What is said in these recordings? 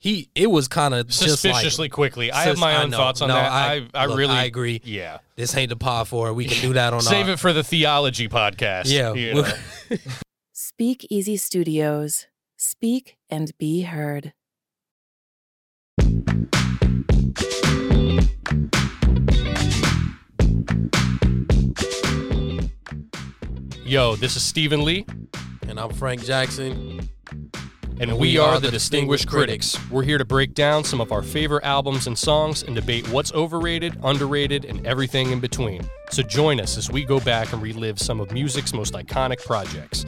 he it was kind of just like Suspiciously quickly. I have my own thoughts on No, that. I- I, I look, really I agree. Yeah. this ain't the pod for it. We can do that on Save our, it for the theology podcast. Yeah, you know. Speak Easy Studios. Speak and be heard. Yo, this is Stephen Lee, and I'm Frank Jackson. And we, are, the Distinguished Critics. We're here to break down some of our favorite albums and songs and debate what's overrated, underrated, and everything in between. So join us as we go back and relive some of music's most iconic projects.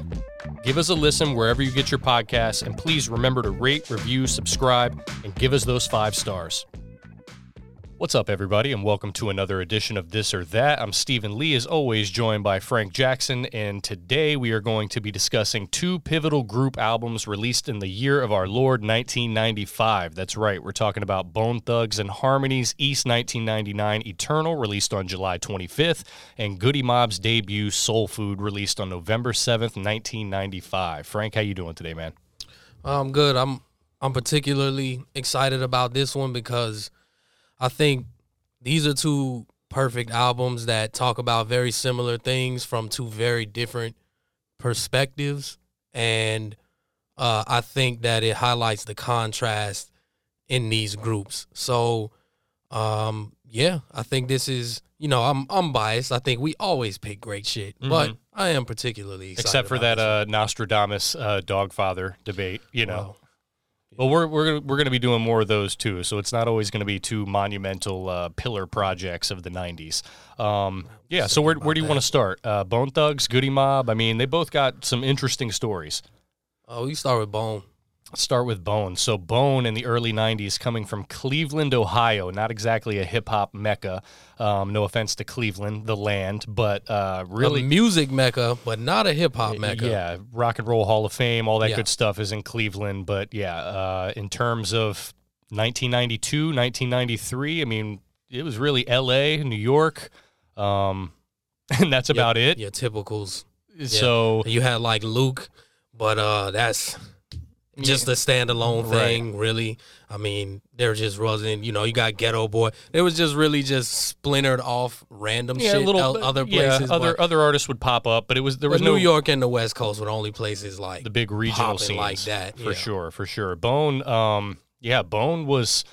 Give us a listen wherever you get your podcasts, and please remember to rate, review, subscribe, and give us those five stars. What's up, everybody, and welcome to another edition of This or That. I'm Stephen Lee, as always, joined by Frank Jackson, and today we are going to be discussing two pivotal group albums released in the year of our Lord 1995. That's right, we're talking about Bone Thugs-N-Harmony's East 1999 Eternal, released on July 25th, and Goodie Mob's debut Soul Food, released on November 7th, 1995. Frank, how you doing today, man? I'm good. I'm I'm particularly excited about this one because I think these are two perfect albums that talk about very similar things from two very different perspectives and uh, I think that it highlights the contrast in these groups. So um, yeah, I think this is you know, I'm I'm biased. I think we always pick great shit, but I am particularly excited Except for that uh, Nostradamus uh, Dogfather debate, you know. Well, we're we're gonna, we're going to be doing more of those too. So it's not always going to be two monumental uh, pillar projects of the '90s. Um, yeah. So where where do you want to start? Uh, Bone Thugs, Goodie Mob. I mean, they both got some interesting stories. Oh, we start with Bone. Start with Bone. So Bone in the early '90s, coming from Cleveland, Ohio. Not exactly a hip hop mecca. Um, no offense to Cleveland, the land, but uh, Really, a music mecca, but not a hip hop mecca. Yeah, Rock and Roll Hall of Fame, all that Yeah. good stuff is in Cleveland. But yeah, uh, in terms of 1992, 1993, I mean, it was really L.A., New York, um, and that's about it. Yeah, typicals. So You had like Luke, but uh, that's just a standalone Right. thing, really. I mean, there just wasn't, you know, you got Ghetto Boy. It was just really just splintered off random yeah, shit, little other yeah, places. other other artists would pop up, but it was there was New no York and the West Coast were the only places like the big regional scenes like that. for yeah. sure, for sure. Bone, um, yeah, Bone was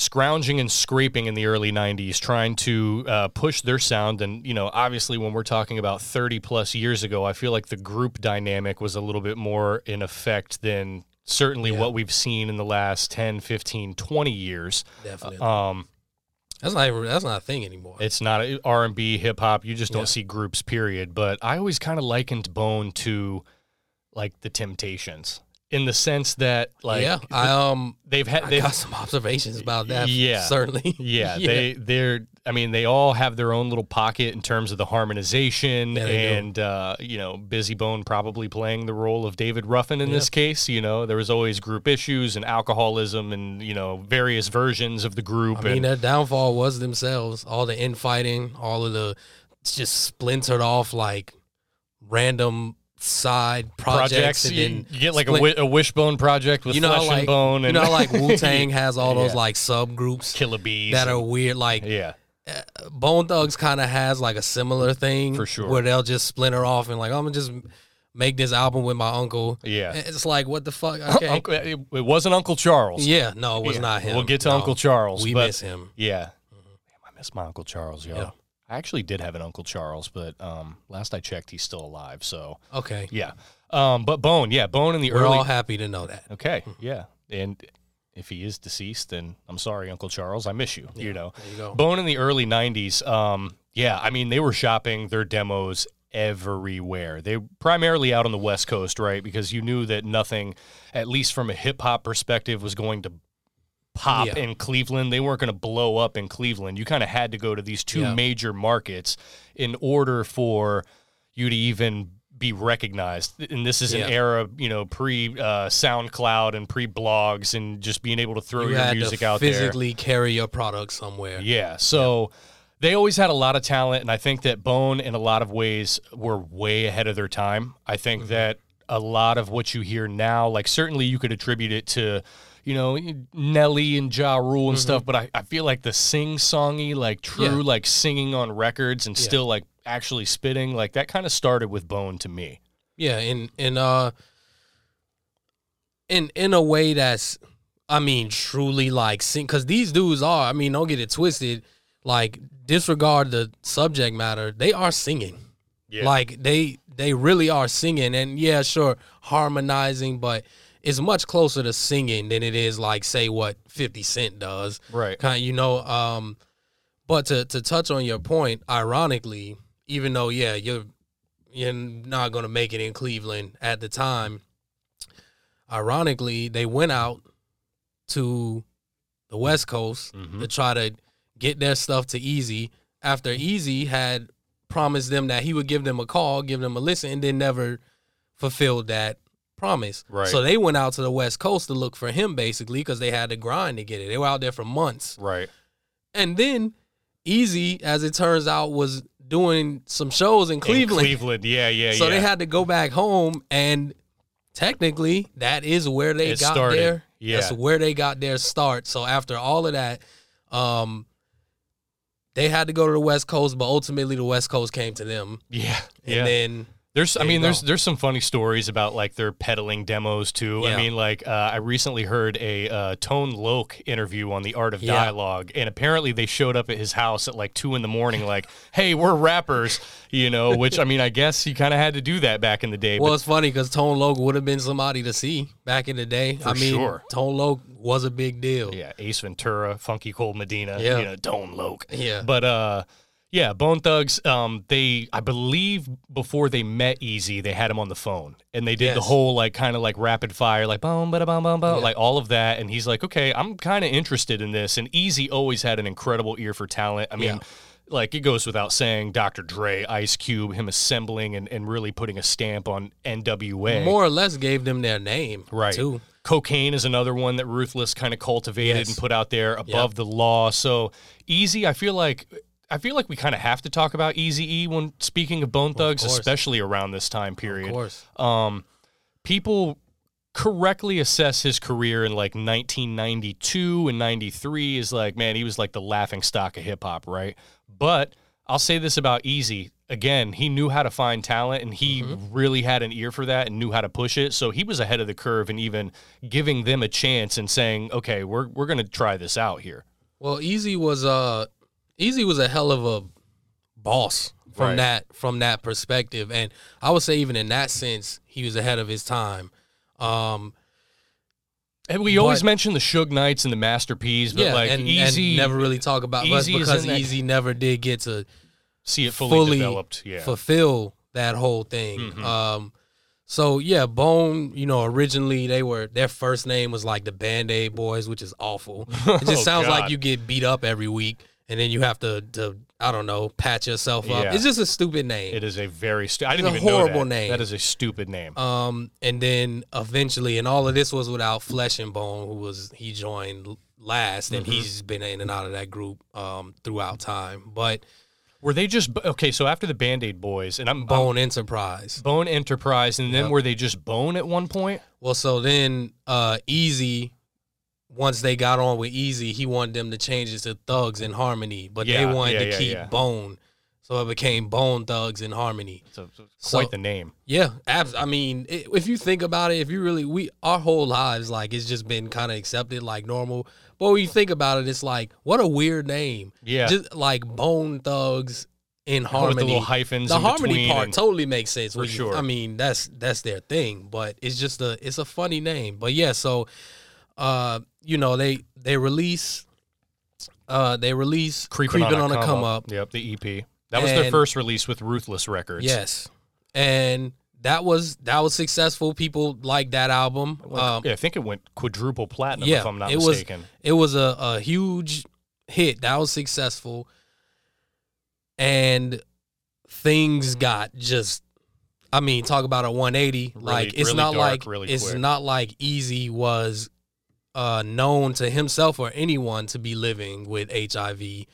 scrounging and scraping in the early 90s trying to uh, push their sound and you know obviously when we're talking about 30 plus years ago i feel like the group dynamic was a little bit more in effect than certainly Yeah. what we've seen in the last 10 15 20 years Definitely. um, that's not even, that's not a thing anymore. it's not a- r&b hip-hop you just don't Yeah. see groups period but i always kind of likened bone to like the temptations in the sense that like yeah, I um, they've had they've, got some observations about that. Yeah. certainly. yeah, they they're I mean they all have their own little pocket in terms of the harmonization Yeah, they and uh, you know Bizzy Bone probably playing the role of David Ruffin in Yeah. this case you know there was always group issues and alcoholism and you know various versions of the group I mean, and their downfall was themselves. All the infighting, all of the it's just splintered off like random side projects, projects and you, then you get like a, split- wi- a wishbone project with you know, flesh like and bone you and know, like Wu Tang has all those Yeah. like subgroups Killa Beez that are weird. Like yeah uh, Bone Thugs kind of has like a similar thing For sure. where they'll just splinter off and like I'm gonna just make this album with my uncle. yeah It's like what the fuck? Okay, Uncle, it, it wasn't Uncle Charles yeah, no, it was Yeah. not him. We'll get to No. Uncle Charles We miss him. Yeah. Damn, I miss my Uncle Charles, yo. Yeah. I actually did have an Uncle Charles, but um, last I checked, he's still alive. So, Okay, yeah. Um, but Bone, yeah, Bone in the we're early. all happy to know that. okay, yeah. And if he is deceased, then I'm sorry, Uncle Charles. I miss you, you know. There you go. Bone in the early 90s, um, yeah, I mean, they were shopping their demos everywhere. They primarily out on the West Coast, right? Because you knew that nothing, at least from a hip hop perspective, was going to pop Yeah. in Cleveland. They weren't going to blow up in Cleveland. You kind of had to go to these two Yeah. major markets in order for you to even be recognized. And this is Yeah. an era, you know, pre uh, SoundCloud and pre blogs and just being able to throw you your music out there. physically carry your product somewhere. Yeah. So they always had a lot of talent, and I think that Bone, in a lot of ways, were way ahead of their time. I think Mm-hmm. that a lot of what you hear now, like certainly you could attribute it to, you know, Nelly and Ja Rule and stuff, but I, I feel like the sing songy, like true, Mm-hmm. Yeah. like singing on records and Yeah. still like actually spitting, like that kind of started with Bone to me. Yeah, and in uh in in a way that's I mean truly like sing cuz these dudes are I mean don't get it twisted like disregard the subject matter they are singing. Yeah. Like they they really are singing and yeah sure harmonizing but it's much closer to singing than it is like say what 50 Cent does. Right. Kind you know um but to to touch on your point ironically even though yeah you're you're not going to make it in Cleveland at the time. Ironically, they went out to the West Coast Mhm. to try to get their stuff to Eazy after Eazy had promised them that he would give them a call, give them a listen, and then never fulfilled that promise. Right. So they went out to the West Coast to look for him basically because they had to grind to get it. They were out there for months. Right. And then Eazy, as it turns out, was doing some shows in In Cleveland. Cleveland. Yeah, yeah, So yeah. they had to go back home, and technically, that is where they It got started. their. Yeah. That's where they got their start. So after all of that, um, they had to go to the West Coast, but ultimately the West Coast came to them, yeah. and Yeah. then There's, I There you mean, there's there's some funny stories about like their peddling demos too. I mean, like uh, I recently heard a uh, Tone Loc interview on the Art of Yeah. Dialogue, and apparently they showed up at his house at like two in the morning, like, "Hey, we're rappers," you know. Which I mean, I guess you kind of had to do that back in the day. well, but it's funny because Tone Loc would have been somebody to see back in the day. I mean, sure. Tone Loc was a big deal. yeah, Ace Ventura, Funky Cold Medina, Yeah. you know, Tone Loc. Yeah. But uh yeah, Bone Thugs, um, they I believe before they met Eazy, they had him on the phone. And they did the whole like kind of like rapid fire, like boom, bada boom, boom, boom, Yeah. like all of that. And he's like, Okay, I'm kinda interested in this. And Eazy always had an incredible ear for talent. I mean Yeah. like it goes without saying, Dr. Dre, Ice Cube, him assembling and, and really putting a stamp on NWA. More or less gave them their name, Right. Too. Kokane is another one that Ruthless kind of cultivated Yes. and put out there above the law. So Eazy, I feel like I feel like we kind of have to talk about Easy E when speaking of Bone Thugs, course. especially around this time Of period. course. Um, people correctly assess his career in like 1992 and 93 is like, man, he was like the laughing stock of hip hop, right? But I'll say this about Eazy. Again, he knew how to find talent and he Mm-hmm. really had an ear for that and knew how to push it. So he was ahead of the curve and even giving them a chance and saying, okay, we're, we're going to try this out here. Well, Eazy was uh Eazy was a hell of a boss from Right. that from that perspective, and I would say even in that sense, he was ahead of his time. Um, And we always mention the Suge Knights and the Master P's, but yeah, like and, Eazy and never really talk about but Eazy because Eazy never did get to see it fully, fully developed. Yeah. fulfill that whole thing. Mhm. Um, so yeah, Bone. You know, originally they were their first name was like the Band Aid Boys, which is awful. It just Oh, sounds God. like you get beat up every week, and then you have to to I don't know patch yourself up. Yeah. It's just a stupid name. It is a very stu- I It's didn't a even know horrible that. name. That is a stupid name. Um, and then eventually, and all of this was without Flesh and Bone, who was he joined last, and Mhm. he's been in and out of that group um throughout time. But Were they just okay? So after the Band Aid Boys and I'm Bone Enterprise. I'm Bone Enterprise, and then Yep. were they just Bone at one point? Well, so then uh Eazy, once they got on with Eazy, he wanted them to change it to Thugs-N-Harmony, but Yeah, they wanted yeah, to yeah, keep. Bone, so it became Bone Thugs-N-Harmony. So, so So- quite the name. Yeah, abs- I mean, i if you think about it, if you really, we our whole lives like it's just been kind of accepted like normal. But when you think about it, it's like what a weird name. Yeah, Just like Bone Thugs in with Harmony. the little hyphens. the harmony part totally makes sense For you- sure. I mean, that's that's their thing, but it's just a it's a funny name. But yeah, so uh, you know, they they release uh they release creeping, on, a come, come up. up. Yep, the EP. That was their first release with Ruthless Records. Yes. And that was that was successful. People liked that album. Um, yeah, I think it went quadruple platinum yeah, if I'm not it was- mistaken. it was a, a huge hit. That was successful. And things got just I mean, talk about a 180. Really- like it's really not dark, like really it's quick. not like Eazy was uh known to himself or anyone to be living with HIV.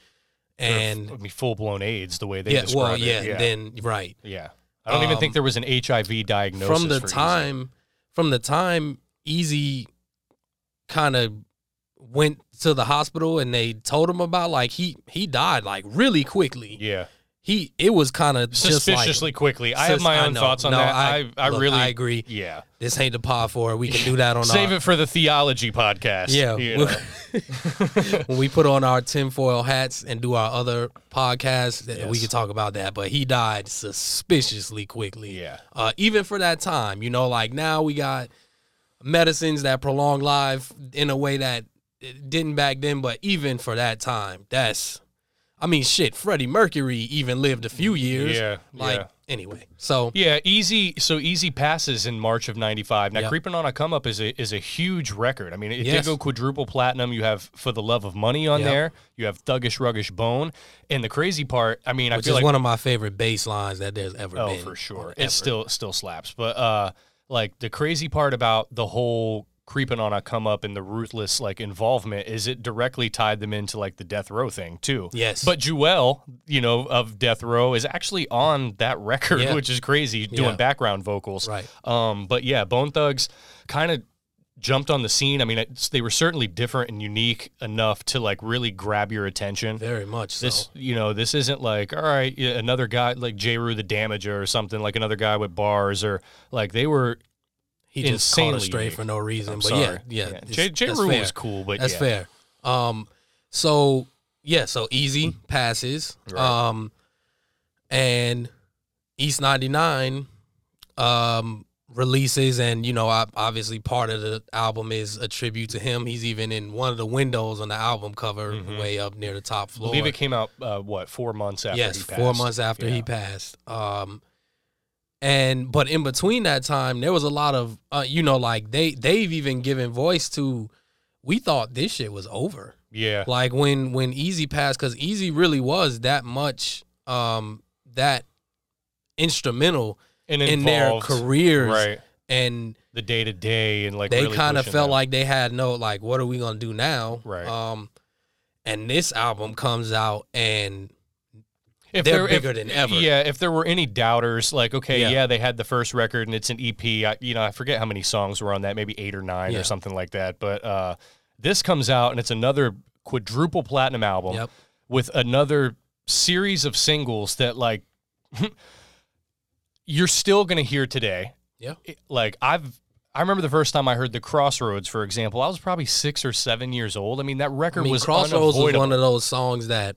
And I mean, full blown AIDS, the way they yeah, describe well, it. yeah, yeah, then right. yeah. I don't even think um, there was an HIV diagnosis from the for Eazy. time from the time Eazy kind of went to the hospital and they told him about like he he died like really quickly. Yeah. He it was kind of Suspiciously like, quickly. I have my own thoughts on No, that. I- I, I look, really I agree. Yeah. this ain't the pod for it. We can do that on our Save our, it for the theology podcast. Yeah, you know. when we put on our tinfoil hats and do our other podcasts, th- we can talk about that. But he died suspiciously quickly. Yeah. Uh, even for that time, you know, like now we got medicines that prolong life in a way that it didn't back then. But even for that time, that's, I mean, shit. Freddie Mercury even lived a few years. Yeah, Like yeah. anyway, so Yeah, Eazy. So Eazy passes in March of '95. Now, Yep. creeping on a come up is a is a huge record. I mean, it Yes. did go quadruple platinum. You have for the love of money on Yep. there. You have thuggish ruggish bone, and the crazy part. I mean, I which feel is like one of my favorite bass lines that there's ever oh been. for sure, it still still slaps. But uh, like the crazy part about the whole creeping on a come up and the ruthless like involvement is it directly tied them into like the death row thing too. Yes. But Jewell, you know, of Death Row is actually on that record, Yeah. which is crazy, doing Yeah. background vocals. Right. Um, but yeah, Bone Thugs kind of jumped on the scene. I mean, it's, they were certainly different and unique enough to like really grab your attention. very much so. This, you know, this isn't like all right, another guy like Jeru the Damaja or something like another guy with bars or like they were. He just caught straight unique. for no reason. I'm but sorry. yeah, yeah. Yeah. J. J. fair. was cool, but That's yeah. fair. Um, so yeah, so Eazy passes. Right. Um, and East ninety nine, um, releases, and you know, ob- obviously part of the album is a tribute to him. He's even in one of the windows on the album cover, Mhm. way up near the top floor I believe it came out uh, what four months after yes, four months after Yeah. he passed. Um, and but in between that time, there was a lot of uh, you know, like they they've even given voice to. We thought this shit was over. Yeah, Like when when Eazy passed, because Eazy really was that much um that instrumental and in their careers, right? and The day to day and like they really kind of felt them. like they had no like, what are we gonna do now? Right. Um, and this album comes out and if they're there- if- bigger than ever. Yeah, if there were any doubters, like okay, Yeah. yeah. they had the first record and it's an EP. I, you know, I forget how many songs were on that, maybe eight or nine Yeah. or something like that. But uh, this comes out and it's another quadruple platinum album Yep. with another series of singles that like you're still gonna hear today. Yeah. It- like I've. I remember the first time I heard the Crossroads, for example. I was probably six or seven years old. I mean, that record I mean, was Crossroads was one of those songs that,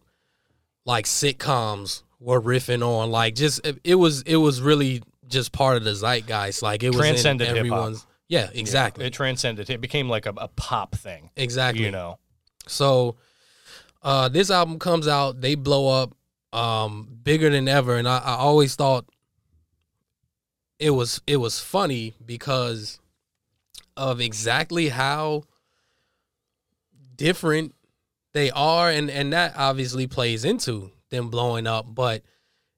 like sitcoms, were riffing on. Like, just it, it was it was really just part of the zeitgeist. Like it was Transcended in hip-hop. everyone's. Yeah, exactly, It transcended. It became like a, a pop thing. exactly. You know. So, uh, this album comes out, they blow up, um, bigger than ever, and I, I always thought it was it was funny because of exactly how different they are, and and that obviously plays into them blowing up, but.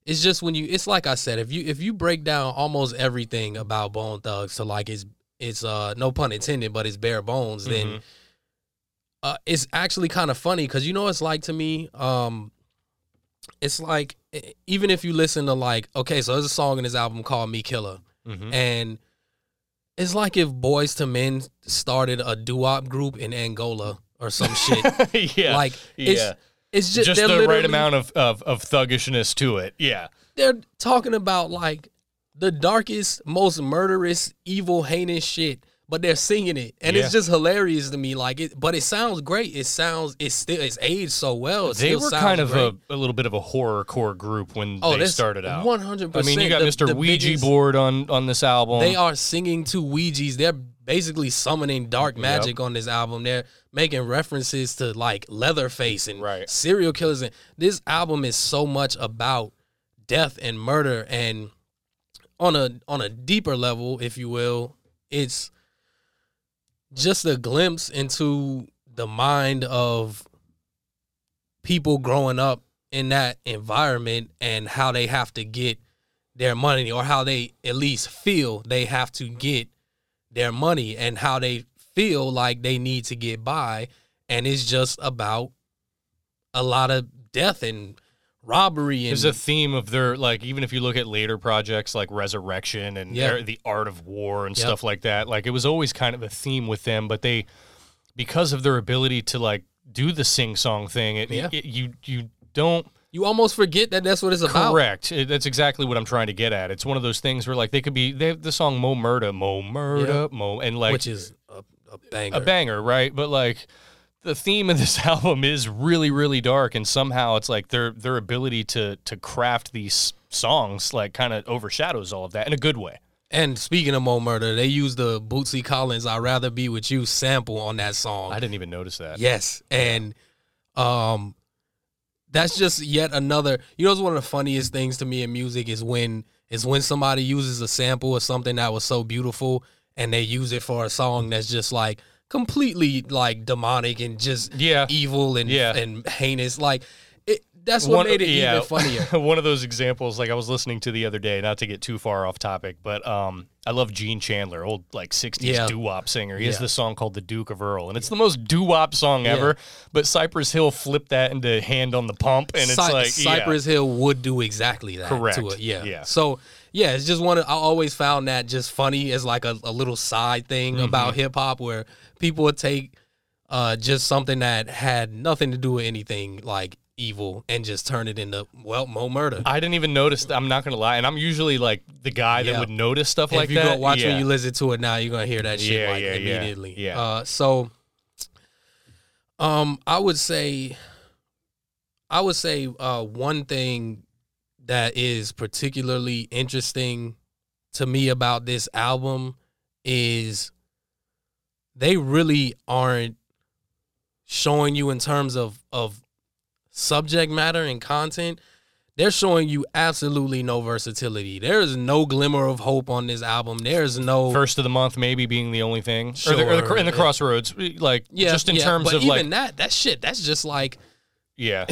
It's just when you it's like I said, if you if you break down almost everything about Bone Thugs to like it's it's uh no pun intended, but it's bare bones, then Mhm. uh, it's actually kind of funny because you know what it's like to me. Um, it's like even if you listen to like okay, so there's a song in this album called "Me Killa," Mhm. and it's like if Boyz II Men started a doo-wop group in Angola or some shit. yeah. Like it's yeah. it's just, Just, the right amount of, of, of thuggishness to it. Yeah. They're talking about like the darkest, most murderous, evil, heinous shit. But they're singing it, and Yeah. it's just hilarious to me. Like it, but it sounds great. It sounds, it's still, it's aged so well. It They still were kind of a, a little bit of a horror core group when Oh, they started out. One hundred I mean, you got Mr. Ouija board on, on this album. They are singing to Ouija's. They're basically summoning dark magic on this album. They're making references to like Leatherface and Right. serial killers. And this album is so much about death and murder. And on a on a deeper level, if you will, it's just a glimpse into the mind of people growing up in that environment and how they have to get their money or how they at least feel they have to get their money and how they feel like they need to get by. And it's just about a lot of death and robbery and There's a theme of their like even if you look at later projects like Resurrection and Yeah. their- the Art of War and Yep. stuff like that, like it was always kind of a theme with them, but they because of their ability to like do the sing song thing, it, Yeah. it- you you don't You almost forget that that's what it's about. correct. It- that's exactly what I'm trying to get at. It's one of those things where like they could be they have the song Mo Murda, Mo Murda, Mo, and like which is a, a banger. a banger, right? But like the theme of this album is really, really dark, and somehow it's like their their ability to to craft these songs like kind of overshadows all of that in a good way. And speaking of Mo Murda, they used the Bootsy Collins "I'd Rather Be With You" sample on that song. I didn't even notice that. Yes, and um, that's just yet another. You know, it's one of the funniest things to me in music is when is when somebody uses a sample of something that was so beautiful and they use it for a song that's just like completely like demonic and just Yeah. evil and Yeah. and heinous. Like it, that's what One- made it yeah, even funnier. one of those examples, like I was listening to the other day, not to get too far off topic, but um, I love Gene Chandler, old like '60s Yeah. doo wop singer. He has this song called "The Duke of Earl," and it's the most doo wop song ever. But Cypress Hill flipped that into "Hand on the Pump," and it's Cy- like yeah. Cypress Hill would do exactly that Correct. to it. Yeah. Yeah. So yeah, it's just one. Of, I always found that just funny as like a, a little side thing Mm-hmm. about hip hop where people would take uh, just something that had nothing to do with anything like evil and just turn it into well Mo murder. I didn't even notice. I'm not gonna lie, and I'm usually like the guy that Yeah. would notice stuff if like you that. go watch yeah. when you listen to it now, you're gonna hear that shit Yeah, like yeah, yeah, immediately. yeah. Uh, so, um, I would say, I would say, uh, one thing that is particularly interesting to me about this album is they really aren't showing you in terms of of subject matter and content they're showing you absolutely no versatility. There is no glimmer of hope on this album. There's no First of the month, maybe being the only thing, or, the, or the, in the crossroads, eh, like yeah, just in yeah, terms but of even like, that that shit. That's just like yeah,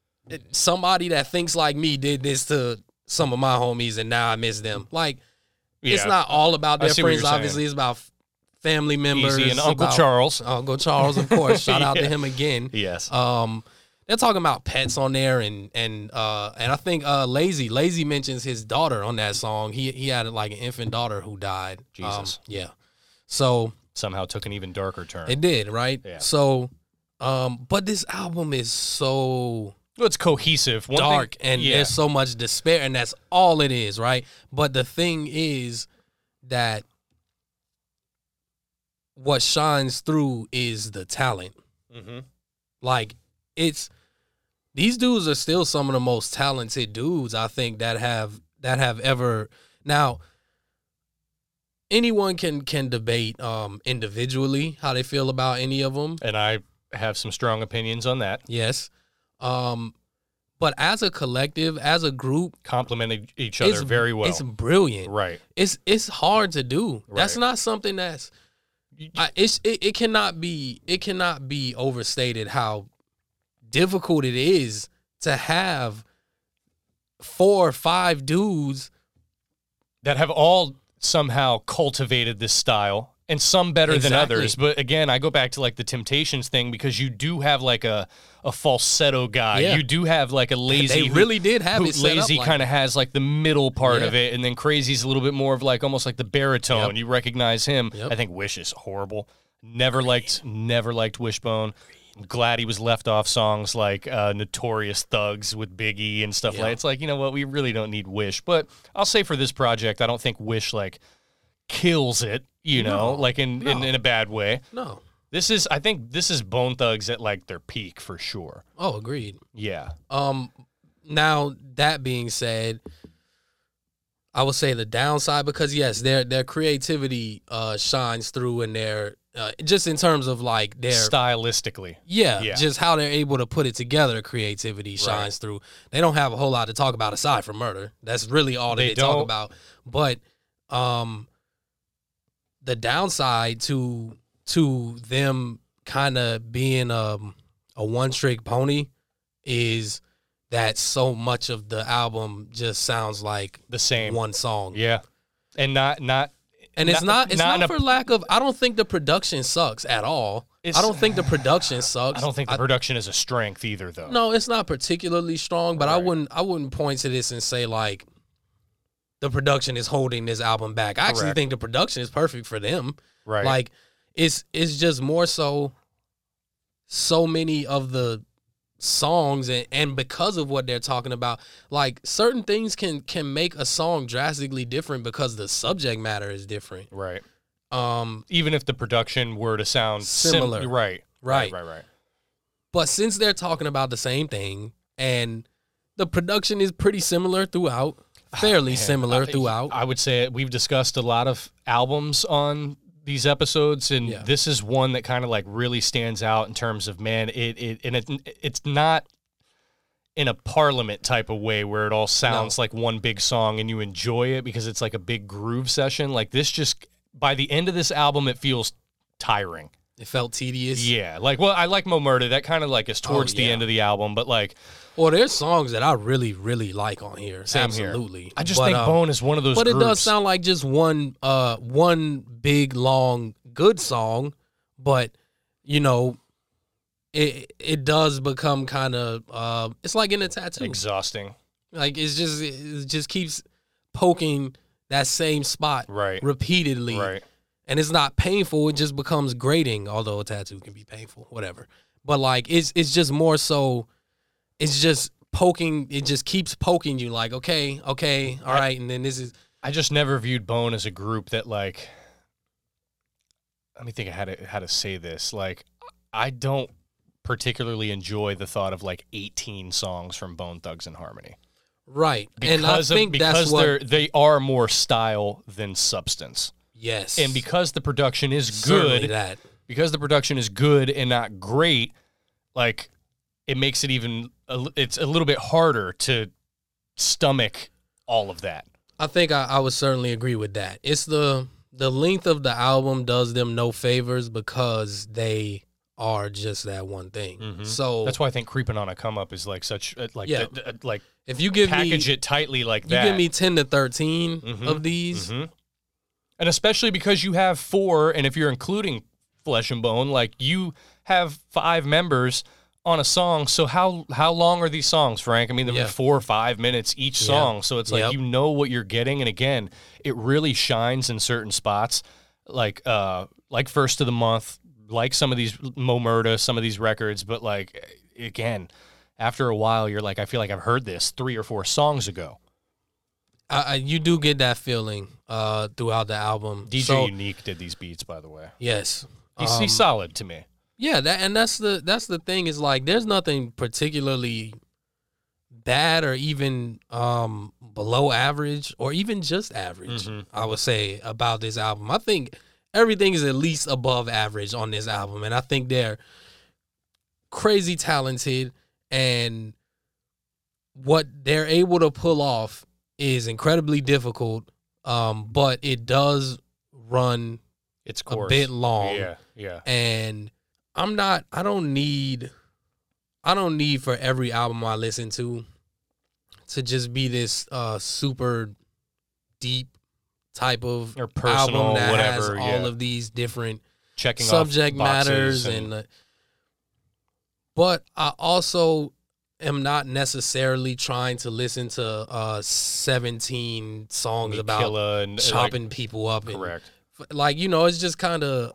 somebody that thinks like me did this to some of my homies, and now I miss them. Like it's not all about their friends. Obviously, it's about family members. Eazy and Uncle about- Charles. Uncle Charles, of course. Shout out to him again. Yes, Um, they're talking about pets on there, and and uh, and I think uh, Layzie Layzie mentions his daughter on that song. He he had like an infant daughter who died. Um, Jesus. yeah. So somehow took an even darker turn. it did right. Yeah. So, um, but this album is so well, it's cohesive, One thing- dark, and yeah, there's so much despair, and that's all it is, right? But the thing is that what shines through is the talent. Mhm. Like it's these dudes are still some of the most talented dudes I think that have that have ever now anyone can can debate um individually how they feel about any of them. and I have some strong opinions on that. Yes. Um but as a collective, as a group, Complemented each other very well. It's brilliant. right. It's it's hard to do. That's not something that's I, it's it, it cannot be it cannot be overstated how difficult it is to have four or five dudes that have all somehow cultivated this style and some better than others but again i go back to like the temptations thing because you do have like a, a falsetto guy Yeah. you do have like a Layzie they who- really did have who it Layzie like kind of has like the middle part Yeah. of it and then Krayzie's a little bit more of like almost like the baritone Yep. you recognize him Yep. i think wish is horrible never liked never liked Wish Bone I'm glad he was left off songs like uh, Notorious Thugs with Biggie and stuff Yeah. like. It's like you know what we really don't need Wish, but I'll say for this project, I don't think Wish like kills it. You know, No, like in, in no. in a bad way. No. This is I think this is Bone Thugs at like their peak for sure. Oh, agreed. Yeah, Um now that being said, I would say the downside because yes, their their creativity uh shines through in their uh, just in terms of like their stylistically. Yeah, Yeah. just how they're able to put it together. Creativity shines through. They don't have a whole lot to talk about aside from murder. That's really all that They they, talk about. But um, the downside to to them kind of being um, a one trick pony is that so much of the album just sounds like The same. one song. Yeah, and not not And it's Not- not it's not not, in a- for lack of I don't think the production sucks at all. I don't think the production sucks. I don't think the production is a strength either though. No, it's not particularly strong, but I wouldn't I wouldn't point to this and say like the production is holding this album back. I actually think the production is perfect for them. Right. Like it's it's just more so so many of the songs and, and because of what they're talking about like certain things can can make a song drastically different because the subject matter is different Right. um Even if the production were to sound sim- Similar. right. Right. Right. Right. but since they're talking about the same thing and the production is pretty similar throughout fairly Man, similar I- throughout I would say we've discussed a lot of albums on these episodes, and Yeah. this is one that kind of like really stands out in terms of man. It it and it it's not in a parliament type of way where it all sounds like one big song and you enjoy it because it's like a big groove session. Like this, just by the end of this album, it feels tiring. It felt tedious Yeah, like well, I like Mo Murda. That kind of like is towards the Oh, yeah. end of the album, but like Well, there's songs that I really, really like on here. Same here. Absolutely. I just But, think um, Bone is one of those. But it does sound like just one, uh, one big long good song. But you know, it it does become kind of uh, it's like in a tattoo. exhausting. Like it's just it just keeps poking that same spot Right. repeatedly, Right. And it's not painful. It just becomes grating. Although a tattoo can be painful, whatever. But like it's it's just more so. It's just poking. It just keeps poking you. Like okay, okay, all right, and then this is I just never viewed Bone as a group that like. Let me think of how to how to say this. Like, I don't particularly enjoy the thought of like 18 songs from Bone Thugs-N-Harmony right. because and I of think because that's what. they're they are more style than substance, Yes, and because the production is Certainly good, that because the production is good and not great, like it makes it even a it's a little bit harder to stomach all of that. I think I, I would certainly agree with that. It's the the length of the album does them no favors because they are just that one thing. Mhm. So That's why I think creeping on a come up is like such uh, like Yeah. like if you give package me it tightly like you that. give me ten to 13 Mhm. of these, Mhm. And especially because you have four, and if you're including Flesh and Bone, like you have five members on a song. So how how long are these songs, Frank? I mean, they're Yeah. four or five minutes each Yeah. song. So it's like Yep. you know what you're getting, and again, it really shines in certain spots, like uh like first of the month, like some of these Mo Murda, some of these records, but like again. After a while, you're like, I feel like I've heard this three or four songs ago. I, you do get that feeling uh, throughout the album. DJ So, U-Neek did these beats, by the way. yes, He's, Um, he's solid to me. Yeah, that and that's the that's the thing is like there's nothing particularly bad or even um below average or even just average, Mhm. I would say about this album. I think everything is at least above average on this album and I think they're crazy talented and what they're able to pull off is incredibly difficult um but it does run It's a bit long Yeah, yeah. and I'm not I don't need I don't need for every album I listen to to just be this uh super deep type of Or personal, album that whatever. has yeah. all of these different Checking subject matters and, uh, but I also am not necessarily trying to listen to uh 17 songs about and, chopping people up Like, and correct. like you know it's just kind of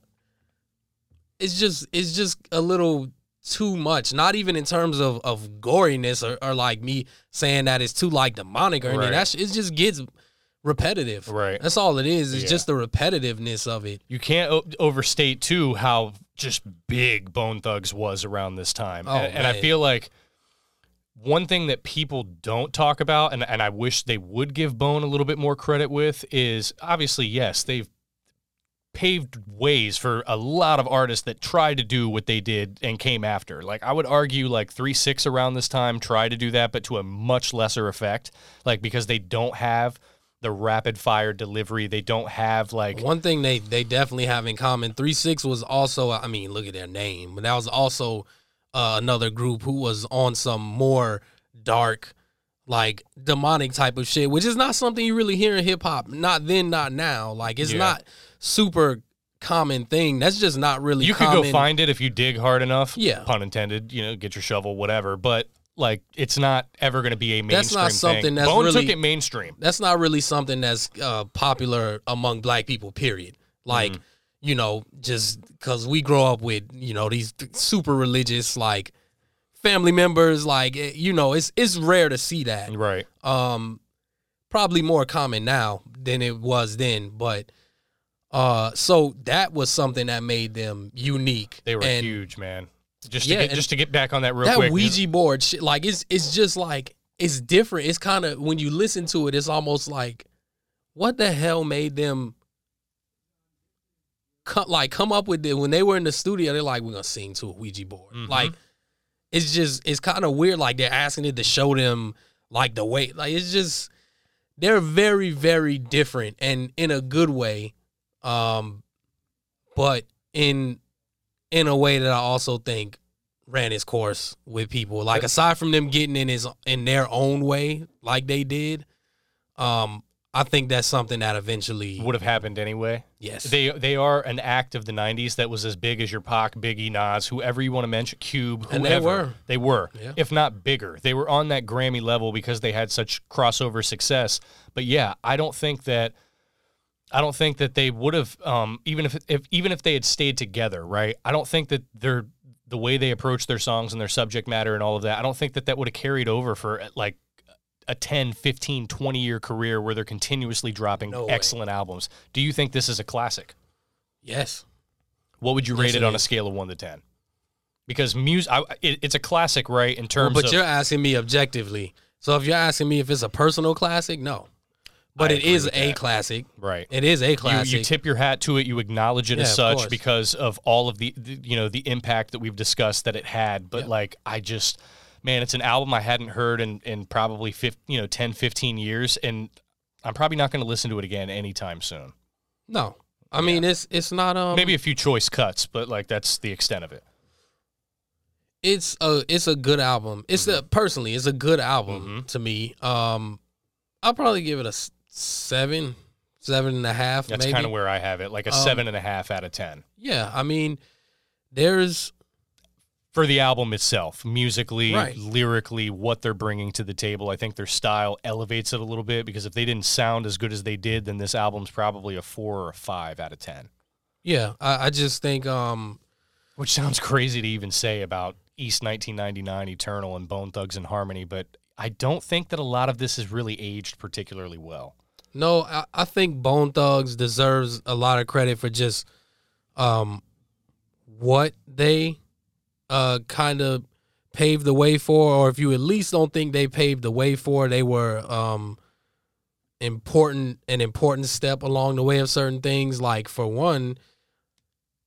it's just it's just a little too much not even in terms of of goriness or, or like me saying that it's too like demonic or anything Right. that's it just gets repetitive Right. that's all it is it's Yeah. just the repetitiveness of it You can't o- overstate too how just big Bone Thugs was around this time, Oh, and, and I feel like one thing that people don't talk about, and and I wish they would give Bone a little bit more credit with, is obviously yes they've paved ways for a lot of artists that tried to do what they did and came after. Like I would argue like 3 6 around this time tried to do that but to a much lesser effect like because they don't have the rapid fire delivery. They don't have like one thing they they definitely have in common 3-6 was also i mean look at their name but that was also uh, another group who was on some more dark like demonic type of shit which is not something you really hear in hip-hop not then not now like it's Yeah. not super common thing that's just not really you could go find it if you dig hard enough. Yeah. Pun intended, you know, get your shovel, whatever. But like it's not ever gonna be a mainstream That's not something thing. that's Bone really- took it mainstream. that's not really something that's uh, popular among black people period like Mm-hmm. You know, just because we grow up with you know these super religious like family members, like eh, you know, it's it's rare to see that. Right. Um, probably more common now than it was then, but uh, so that was something that made them unique. They were and huge, man. Just to Yeah, get just to get back on that real that quick. Ouija board shit, like it's it's just like it's different. It's kind of when you listen to it, it's almost like, what the hell made them cut like come up with it when they were in the studio? They're like, we're gonna sing to a Ouija board. Mhm. Like, it's just it's kind of weird. Like they're asking it to show them like the way. Like it's just they're very very different and in a good way, um, but in in a way that I also think ran its course with people. Like aside from them getting in his in their own way, like they did, um, I think that's something that eventually would have happened anyway. yes They they are an act of the '90s that was as big as your Pac, Biggie, Nas, whoever you want to mention, Cube, whoever. And they were. They were, Yeah. if not bigger. They were on that Grammy level because they had such crossover success. But yeah, I don't think that. I don't think that they would have, um, even if, if even if they had stayed together, right? I don't think that they're the way they approach their songs and their subject matter and all of that. I don't think that that would have carried over for like a 10, 15, 20 year career where they're continuously dropping No way. excellent albums. Do you think this is a classic? yes What would you Yes, rate it it on a scale of one to ten? Because music, it, it's a classic, right? In Well, terms but of you're asking me objectively. So if you're asking me if it's a personal classic, no. But I it is a that. classic. right, It is a classic. you tip your hat to it, you acknowledge it Yeah, as such because of all of the, the, you know, the impact that we've discussed that it had. But Yeah. like, I just, man, it's an album I hadn't heard in in probably 15, you know 10, 15 years, and I'm probably not going to listen to it again anytime soon. no. I mean it's it's not um Maybe a few choice cuts, but like that's the extent of it. it's a it's a good album. It's a personally, it's a good album Mhm. to me. Um, I'll probably give it a seven, seven and a half. That's kind of where I have it, like a Um, seven and a half out of ten. Yeah, I mean, there's for the album itself, musically, Right. lyrically, what they're bringing to the table. I think their style elevates it a little bit because if they didn't sound as good as they did, then this album's probably a four or a five out of ten. yeah. I, I just think um Which sounds crazy to even say about East 1999, Eternal, and Bone Thugs-N-Harmony, but I don't think that a lot of this is really aged particularly well. no, I, I think Bone Thugs deserves a lot of credit for just um what they uh kind of paved the way for, or if you at least don't think they paved the way for, they were um important an important step along the way of certain things. Like for one,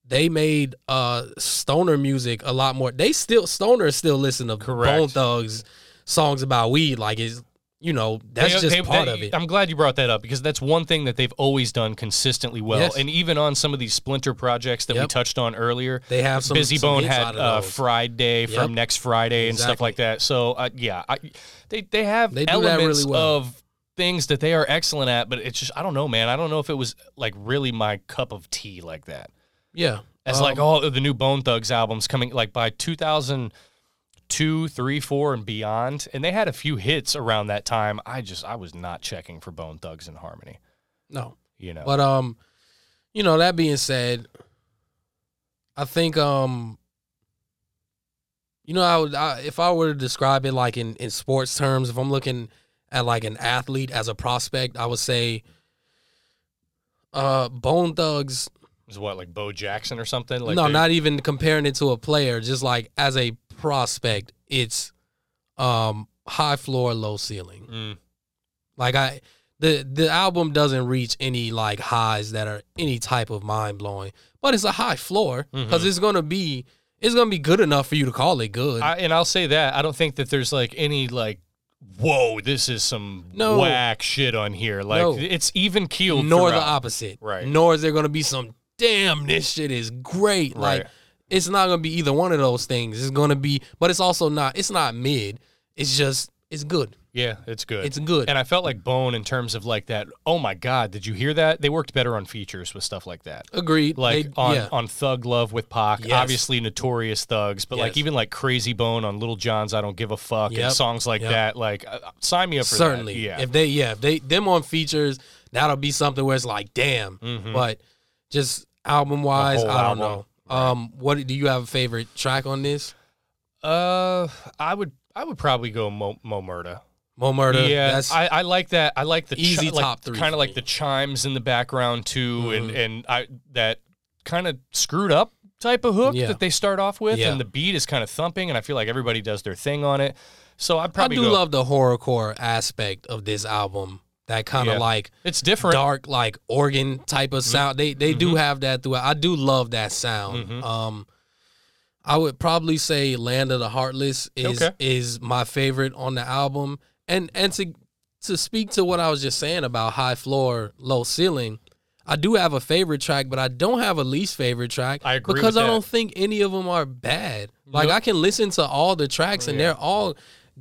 they made uh stoner music a lot more. They still stoner still listen to Correct. Bone Thugs songs about weed. Like it's you know that's They- just they- part they- of it. I'm glad you brought that up because that's one thing that they've always done consistently well. Yes. And even on some of these splinter projects that we touched on earlier, They have some Bizzy Bone had uh. Friday from next Friday and stuff like that. So uh, yeah, I, they they have They elements really well. of things that they are excellent at, but it's just I don't know, man. I don't know if it was like really my cup of tea like that. yeah. As Um, like all of the new Bone Thugs albums coming like by 2002, 3, 4 and beyond, and they had a few hits around that time. I just I was not checking for Bone Thugs-N-Harmony, no. you know. But um, you know, that being said, I think um, you know, I would I, if I were to describe it like in in sports terms, if I'm looking at like an athlete as a prospect, I would say, uh, Bone Thugs. Is what like Bo Jackson or something? Like no, they- not even comparing it to a player. Just like as a prospect, it's um high floor, low ceiling. Mm. Like I the the album doesn't reach any like highs that are any type of mind blowing, but it's a high floor because Mhm. it's gonna be it's gonna be good enough for you to call it good. I, and I'll say that I don't think that there's like any like, whoa, this is some No. whack shit on here. Like No. it's even keeled. nor the opposite. Right. Nor is there gonna be some damn this shit is great. Like Right. It's not gonna be either one of those things. It's gonna be, but it's also not. It's not mid. It's just it's good. Yeah, it's good. It's good. And I felt like Bone in terms of like that. Oh my God, did you hear that? They worked better on features with stuff like that. Agreed. Like They- on, yeah. on Thug Love with Pac, Yes. obviously notorious thugs, but like even like Krayzie Bone on Lil Jon's I Don't Give a Fuck Yep. and songs like Yep. that. Like uh, sign me up for certainly. that. Yeah. If they yeah, if they them on features, that'll be something where it's like, damn. Mhm. But just album wise, I don't album, know. Um, what do you have a favorite track on this? Uh, I would I would probably go Mo, Mo Murda. Mo Murda. Yeah, that's I, I like that. I like the Easy like, top three Kind of like me. the chimes in the background too, and Mhm. and I that kind of screwed up type of hook Yeah. that they start off with, Yeah. and the beat is kind of thumping, and I feel like everybody does their thing on it. So I probably do go, love the horrorcore aspect of this album. That kind of Yeah. like it's different. dark, like organ type of sound. They they do have that throughout. I do love that sound. Mhm. Um, I would probably say "Land of the Heartless" is Okay. is my favorite on the album. And and to to speak to what I was just saying about high floor, low ceiling. I do have a favorite track, but I don't have a least favorite track. I agree because I that. don't think any of them are bad. Like Nope. I can listen to all the tracks and Yeah. they're all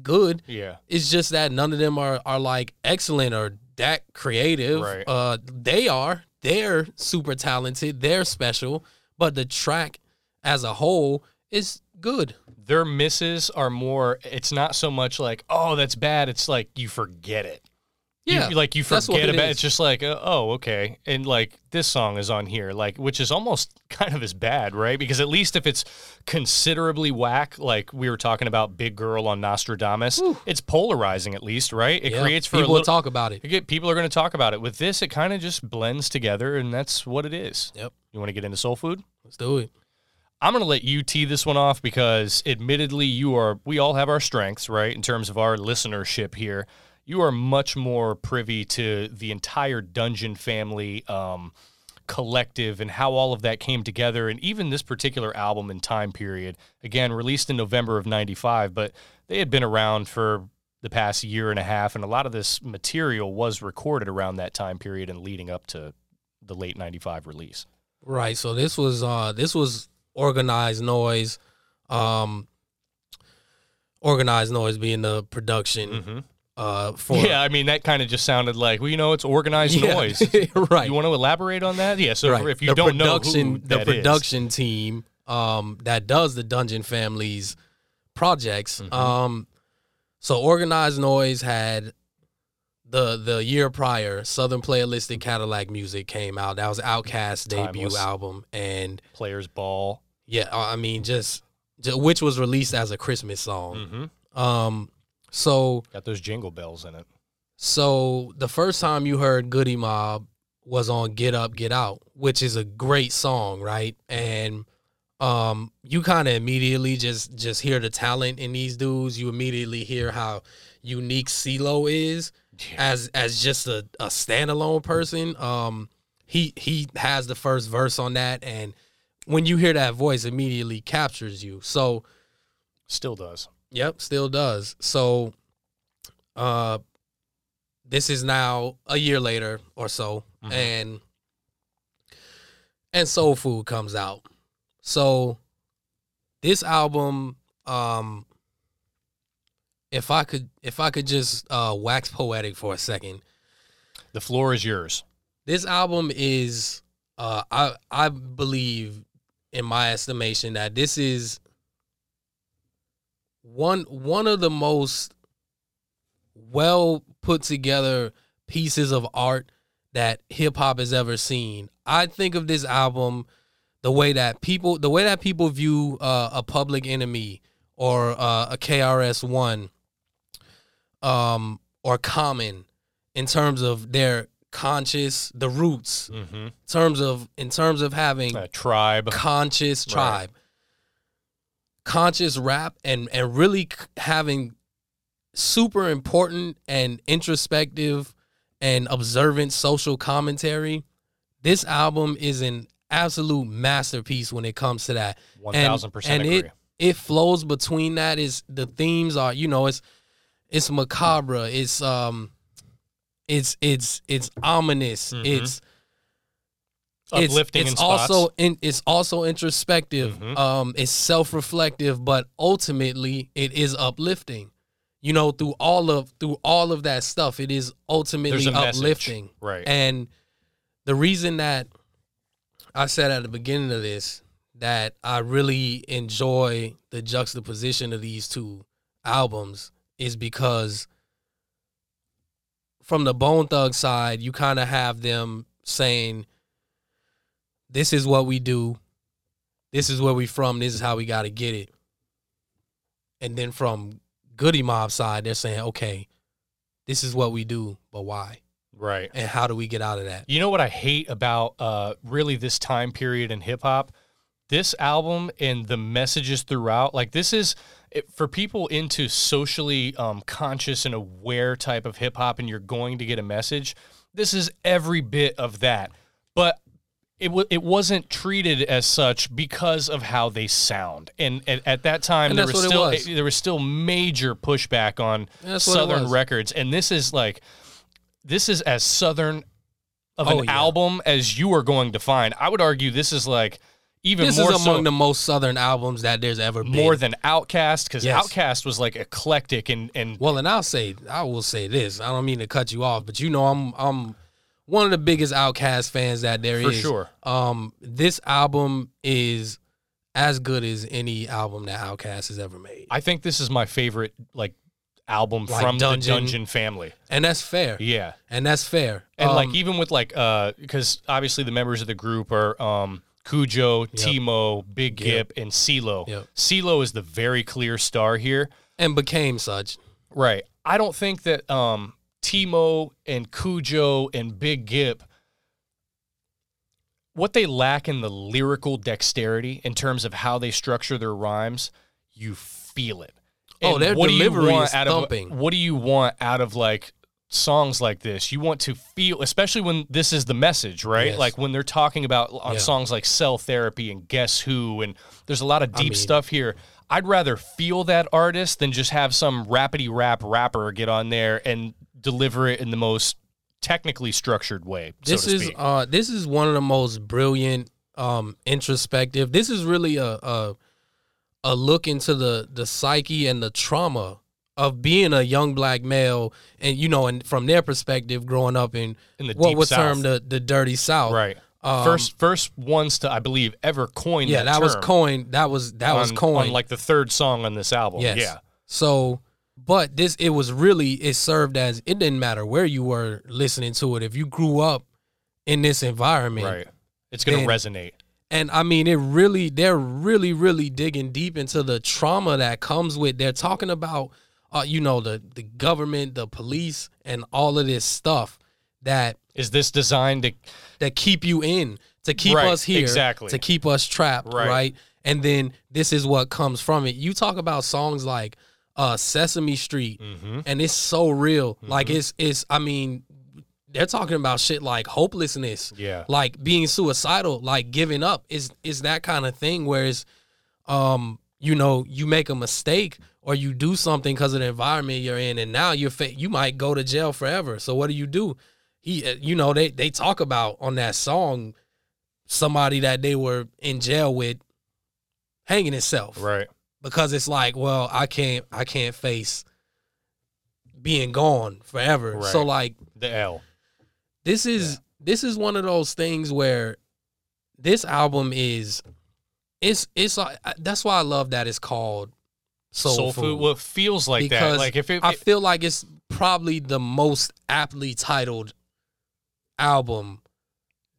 good. Yeah, It's just that none of them are are like excellent or that creative. Right. Uh, they are. They're super talented. They're special. But the track as a whole is good. their misses are more. It's not so much like oh that's bad. It's like you forget it. You- Yeah, like you forget it about is. it's just like uh, oh okay and like this song is on here like which is almost kind of as bad right because at least if it's considerably whack like we were talking about big girl on nostradamus it's polarizing at least right it Yeah. creates for people little talk about it. get- people are going to talk about it with this it kind of just blends together and that's what it is Yep. you want to get into soul food Let's do it. I'm going to let you tee this one off because admittedly you are we all have our strengths, right? In terms of our listenership here. You are much more privy to the entire Dungeon family um, collective and how all of that came together and even this particular album and time period. Again, released in November of 95, but they had been around for the past year and a half and a lot of this material was recorded around that time period and leading up to the late 95 release. Right. So this was uh this was organized noise. Um organized noise being the production Mhm. Uh for Yeah, I mean that kind of just sounded like well, you know, it's organized Yeah. noise. right. You want to elaborate on that? Yeah. So right. if you the don't know who the that is. production team um, that does the Dungeon Families projects. Mhm. Um, so Organized Noise had the the year prior Southern Playalistic Cadillac Music came out. That was Outkast's debut Timeless. album, and players ball. yeah, I mean just, ju- which was released as a Christmas song. Mm-hmm. Um, so Got those jingle bells in it. so the first time you heard Goodie Mob was on Get Up, Get Out, which is a great song, right? And um you kind of immediately just just hear the talent in these dudes. You immediately hear how unique CeeLo is as as just a, a standalone person. Um he he has the first verse on that and when you hear that voice immediately captures you. So Still does. Yep, still does. So uh this is now a year later or so Mhm. and and Soul Food comes out. So this album um if I could if I could just uh wax poetic for a second. The floor is yours. This album is uh I I believe in my estimation that this is one one of the most well put together pieces of art that hip hop has ever seen. I think of this album the way that people the way that people view uh, a Public Enemy or uh, a KRS One um or Common in terms of their conscious the roots Mm-hmm. in terms of in terms of having A tribe. conscious Right. Conscious rap and and really having super important and introspective and observant social commentary this album is an absolute masterpiece when it comes to that One thousand percent and agree. it it flows between that is the themes are you know it's it's macabre it's um it's it's it's ominous Mhm. it's it's, Uplifting it's spots. also in, it's also introspective Mhm. um it's self-reflective but ultimately it is uplifting you know through all of through all of that stuff it is ultimately a message. uplifting right. and the reason that I said at the beginning of this that I really enjoy the juxtaposition of these two albums is because from the Bone Thug side, you kind of have them saying this is what we do. This is where we from. This is how we got to get it. And then from Goodie Mob side, they're saying, okay, this is what we do, but why? Right. And how do we get out of that? You know what I hate about uh, really this time period in hip hop? This album and the messages throughout, like this is it, for people into socially um, conscious and aware type of hip hop, and you're going to get a message. This is every bit of that, but it w- it wasn't treated as such because of how they sound. And at, at that time, And there was still was. there was still major pushback on it Southern records, and this is like this is as Southern of Oh, an yeah. album as you are going to find. I would argue this is like even This more is among so, the most southern albums that there's ever been. more than Outkast because Yes. Outkast was like eclectic and and Well, and I'll say I will say this. I don't mean to cut you off, but you know I'm I'm one of the biggest Outkast fans that there is. For sure. Um, this album is as good as any album that Outkast has ever made, I think this is my favorite like album Like from Dungeon. the Dungeon family. and that's fair. Yeah. And that's fair. And like Um, even with like uh because obviously the members of the group are um Khujo, T-Mo, Big Gipp, and CeeLo. Yep. CeeLo is the very clear star here. and became such. Right. I don't think that um T-Mo and Khujo and Big Gipp what they lack in the lyrical dexterity in terms of how they structure their rhymes, you feel it. Oh, their what do you delivery want is out of thumping. what do you want out of like songs like this? You want to feel especially when this is the message, right? Yes. Like when they're talking about on Yeah. songs like Cell Therapy and Guess Who and there's a lot of I deep mean- stuff here. I'd rather feel that artist than just have some rapidy rap rapper get on there and deliver it in the most technically structured way. This so to is uh this is one of the most brilliant um introspective. This is really a a, a look into the the psyche and the trauma of being a young black male and you know and from their perspective growing up in, In the what was termed the the dirty south. right. Um, first first ones to I believe ever coin Yeah, that, that, was coined. That was that was coined. on like the third song on this album. Yes. Yeah. So, but this it was really it served as it didn't matter where you were listening to it. If you grew up in this environment, Right. It's going to resonate. and I mean it really they're really really digging deep into the trauma that comes with. They're talking about, uh, you know, the the government, the police, and all of this stuff that Is this designed to that keep you in to keep Right, us here exactly. to keep us trapped Right. right. and then this is what comes from it you talk about songs like uh sesame street Mhm. and it's so real like Mm-hmm. it's it's i mean they're talking about shit like hopelessness Yeah. like being suicidal like giving up is is that kind of thing Whereas, um you know you make a mistake or you do something because of the environment you're in and now you're fa- you might go to jail forever so what do you do he uh, you know they they talk about on that song somebody that they were in jail with hanging himself Right. Because it's like well i can't i can't face being gone forever so like The L. this is this is one of those things where this album is it's it's uh, like that's why I love that it's called Soul, Food, Well, feels like because that. Like if it, I feel like it's probably the most aptly titled album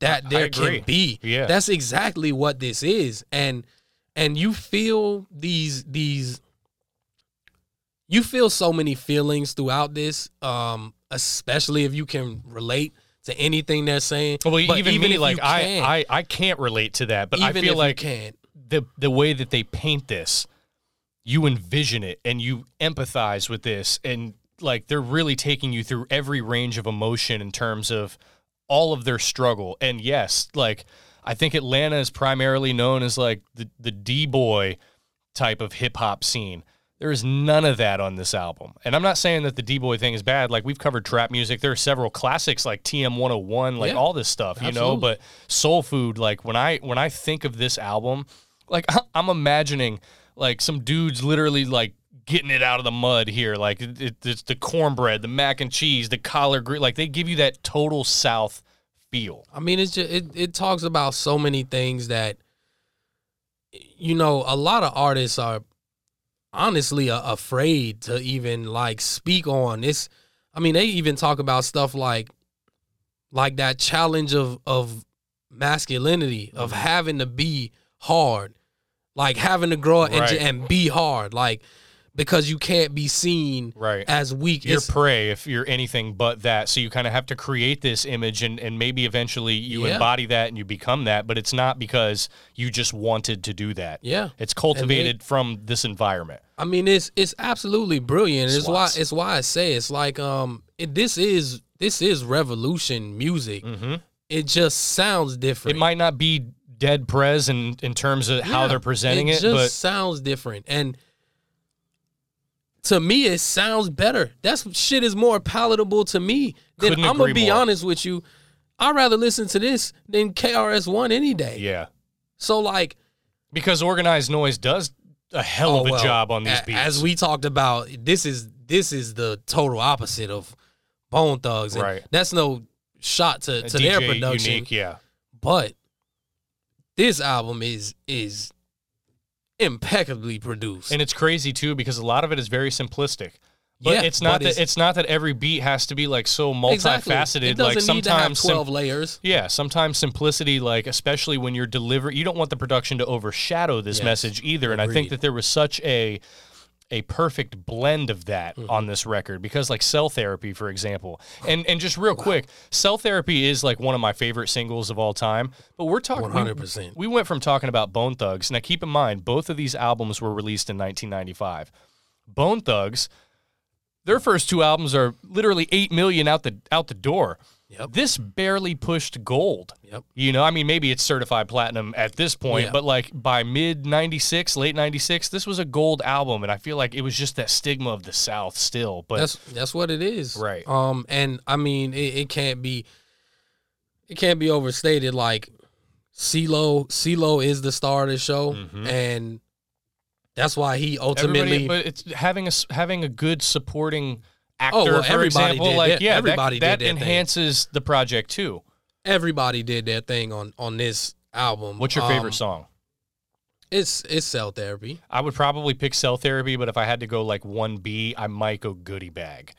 that there can be. Yeah. That's exactly what this is. And and you feel these these you feel so many feelings throughout this um especially if you can relate to anything they're saying. well, But even, me, if like I, I, I can't relate to that, but even I feel like can't. the the way that they paint this, you envision it and you empathize with this, and like they're really taking you through every range of emotion in terms of all of their struggle. And yes, like I think Atlanta is primarily known as like the the D boy type of hip hop scene. There is none of that on this album. And I'm not saying that the D boy thing is bad. Like we've covered trap music. There are several classics like TM 101, like Yeah, all this stuff, you know, but soul food like when I when I think of this album, like I'm imagining like some dudes literally like getting it out of the mud here like it, it- it's the cornbread, the mac and cheese, the collard green like they give you that total south feel. I mean, it's just it, it talks about so many things that you know a lot of artists are honestly uh, afraid to even like speak on this. I mean, they even talk about stuff like like that challenge of of masculinity of having to be hard, like having to grow up Right. j- and be hard, like because you can't be seen Right. as weak. You're It's- prey if you're anything but that. So you kind of have to create this image and, and maybe eventually you Yeah. embody that and you become that, but it's not because you just wanted to do that. yeah, It's cultivated from this environment. I mean, it's it's absolutely brilliant. It's why it's why I say it's like um, it, this is this is revolution music. hmm It just sounds different. It might not be dead prez in, in terms of how they're presenting it, just but sounds different. And to me, it sounds better. That's shit is more palatable to me. Couldn't I'm gonna be more. honest with you. I'd rather listen to this than KRS One any day. yeah. So like, Because organized noise does a hell of oh, a well, job on these a- beats. As we talked about, this is this is the total opposite of Bone Thugs. And Right. That's no shot to, A to their production. unique, yeah. But this album is is impeccably produced. And it's crazy too because a lot of it is very simplistic. But Yeah, it's not but that it's- it's not that every beat has to be like so Exactly. multifaceted. It doesn't like need to have sometimes sim- twelve layers. Yeah, sometimes simplicity, like especially when you're delivering, you don't want the production to overshadow this Yes, message either. And I think that there was such a a perfect blend of that Mm-hmm. on this record because like cell therapy for example and and just real quick cell therapy is like one of my favorite singles of all time but we're talking 100%. we went from talking about bone thugs now keep in mind both of these albums were released in 1995 bone thugs their first two albums are literally 8 million out the out the door Yep. this barely pushed gold Yep. you know, I mean, maybe it's certified platinum at this point, Yeah. but like by mid 96, late 96, this was a gold album. And I feel like it was just that stigma of the South still. But That's that's what it is. Right. Um and I mean it, it can't be it can't be overstated like CeeLo CeeLo is the star of the show Mhm. and that's why he ultimately everybody, but it's having a, having a good supporting actor, Oh, well, everybody example, did like, that- yeah, everybody that, did that that thing. enhances the project too. everybody did their thing on on this album. What's your favorite Um, song? It's it's cell therapy. I would probably pick Cell Therapy, but if I had to go like 1B, I might go Goodie Bag.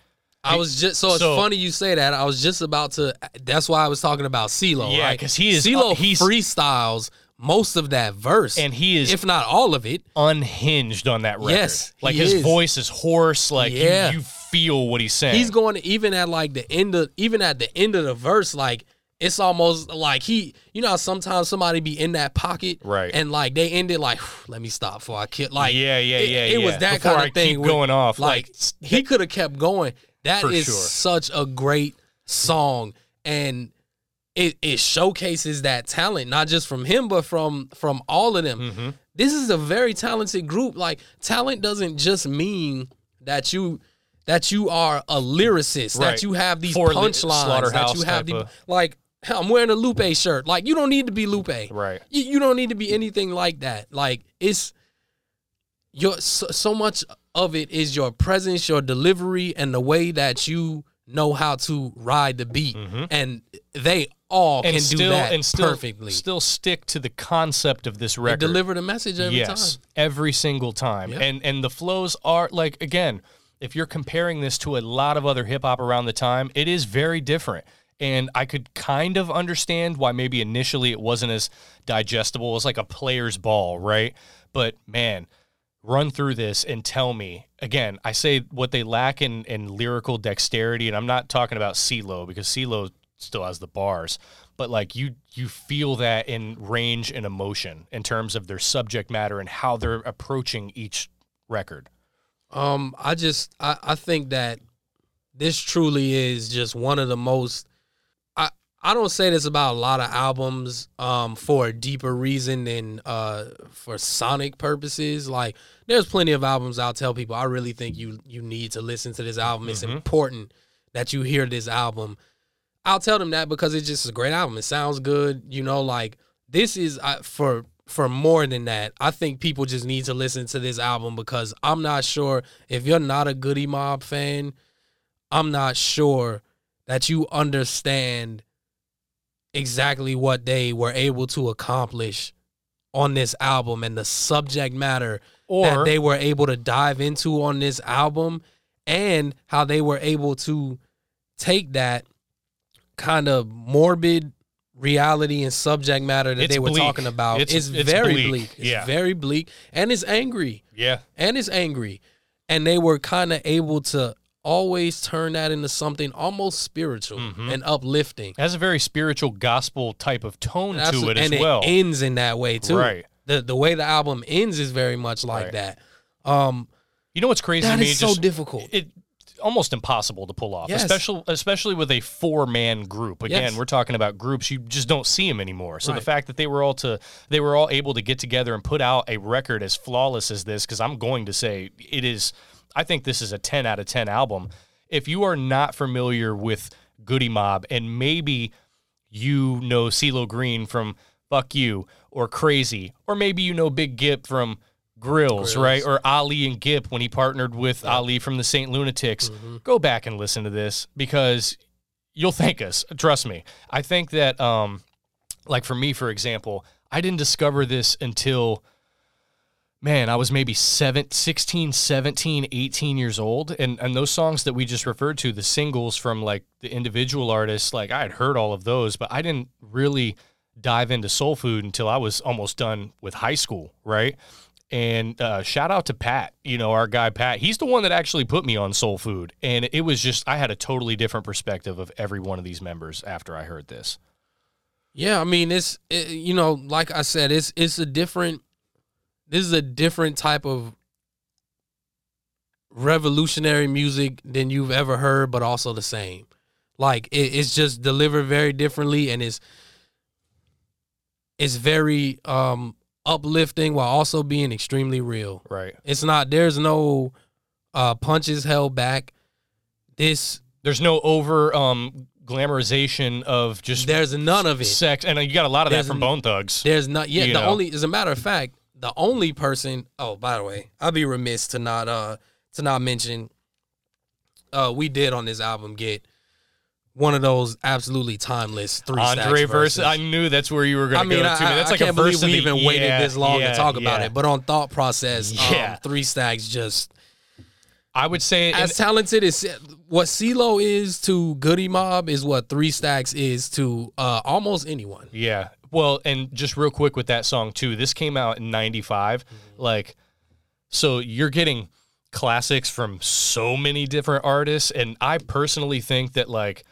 I was just so it's So- funny you say that. I was just about to. That's why I was talking about CeeLo. Yeah, right? 'cause he is- CeeLo uh, he's- freestyles most of that verse, And he is if not all of it. unhinged on that record. Yes, like he his is. voice is hoarse. Like you- Yeah. you, feel what he's saying. He's going to, even at like the end of even at the end of the verse, like it's almost like he, you know, how sometimes somebody be in that pocket, Right. And like they ended like, let me stop before I kill. Like yeah, yeah, it, yeah. it was yeah. that Before kind I of thing. Keep where, going off. like, Like, he could have kept going. That is sure. such a great song, and it it showcases that talent, not just from him, but from from all of them. Mhm. This is a very talented group. Like talent doesn't just mean that you that you are a lyricist, Right. that you have these punchlines, that you have the of- like. I'm wearing a Lupe shirt. Like you don't need to be Lupe. right. You, you don't need to be anything like that. Like it's your so, so much of it is your presence, your delivery, and the way that you know how to ride the beat. Mhm. And they all And can still, do that and still, perfectly. still stick to the concept of this They record. deliver the message every yes, time. every single time. Yeah. And and the flows are like again, if you're comparing this to a lot of other hip hop around the time, it is very different. And I could kind of understand why maybe initially it wasn't as digestible as like a player's ball, right? But man, run through this and tell me again. I say what they lack in in lyrical dexterity, and I'm not talking about CeeLo because CeeLo still has the bars, but like you you feel that in range and emotion in terms of their subject matter and how they're approaching each record. Um, I just I, I think that this truly is just one of the most I I don't say this about a lot of albums um for a deeper reason than uh for sonic purposes. Like there's plenty of albums I'll tell people I really think you you need to listen to this album. It's Mhm. important that you hear this album. I'll tell them that because it's just a great album. It sounds good, you know, like this is I, for for more than that. I think people just need to listen to this album because I'm not sure if you're not a Goodie Mob fan, I'm not sure that you understand exactly what they were able to accomplish on this album and the subject matter that they were able to dive into on this album and how they were able to take that kind of morbid reality and subject matter that It's they were bleak. talking about It's- is it's very bleak. bleak. It's Yeah. very bleak and it's angry Yeah. and it's angry. And they were kind of able to always turn that into something almost spiritual Mm-hmm. and uplifting. It has a very spiritual gospel type of tone That's- to it as and well. it ends in that way too. Right. The the way the album ends is very much like Right. that. Um, you know what's crazy that to me? is so Just- difficult. It almost impossible to pull off, Yes. especially especially with a four man group. Again, Yes. we're talking about groups you just don't see them anymore. So the fact that they were all to they were all able to get together and put out a record as flawless as this, because I'm going to say it is. I think this is a ten out of ten album. If you are not familiar with Goodie Mob and maybe you know CeeLo Green from Fuck You or Crazy, or maybe you know Big Gipp from Grillz, Grillz. right? Or Ali and Gipp when he partnered with Ali from the Saint Lunatics. Mm-hmm. Go back and listen to this because you'll thank us. Trust me. I think that, um, like for me, for example, I didn't discover this until man, I was maybe seven, 16, 17, 18 years old. And, and those songs that we just referred to, the singles from like the individual artists, like I had heard all of those, but I didn't really dive into soul food until I was almost done with high school, right? And uh, shout out to Pat, you know, our guy Pat. He's the one that actually put me on soul food. And it was just, I had a totally different perspective of every one of these members after I heard this. Yeah, I mean it's it, you know, like I said, it's it's a different. This is a different type of revolutionary music than you've ever heard, but also the same. Like it, it's just delivered very differently, and it's it's very um uplifting while also being extremely real. Right. It's not. There's no uh punches held back. This There's no over um, glamorization of just there's none of it. sex, and you got a lot of that from n- Bone Thugs. There's not. You the know? only, as a matter of fact, the only person. Oh, by the way, I'd be remiss to not uh to not mention. Uh, we did on this album get one of those absolutely timeless three Andre verses. I knew that's where you were going I mean, go I, to. I- That's I like a can't verse believe we of the- even waited yeah, this long yeah, to talk about yeah. it. But on thought process, Yeah. um, three stacks just I would say, as and- talented as what CeeLo is to Goodie Mob is what Three Stacks is to uh, almost anyone. yeah. Well, and just real quick with that song too. This came out in '95. Mm-hmm. Like, so you're getting classics from so many different artists, and I personally think that like.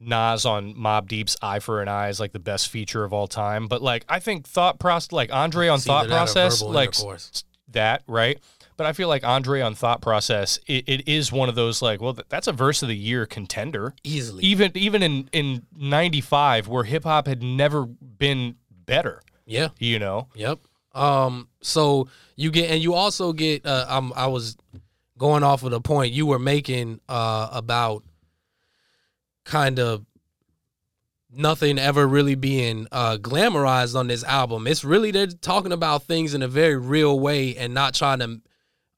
Nas on Mobb Deep's "Eye for an Eye" is like the best feature of all time. But like, I think thought process, like Andre on It's thought either that or process, like that, right? But I feel like Andre on Thought Process, it, it is one of those like, well, th- that's a verse of the year contender. easily. Even even in in '95, where hip hop had never been better, yeah. you know. Yep. Um. So you get, and you also get. Uh, I'm. I was going off of the point you were making uh, about kind of nothing ever really being uh, glamorized on this album. It's really they're talking about things in a very real way and not trying to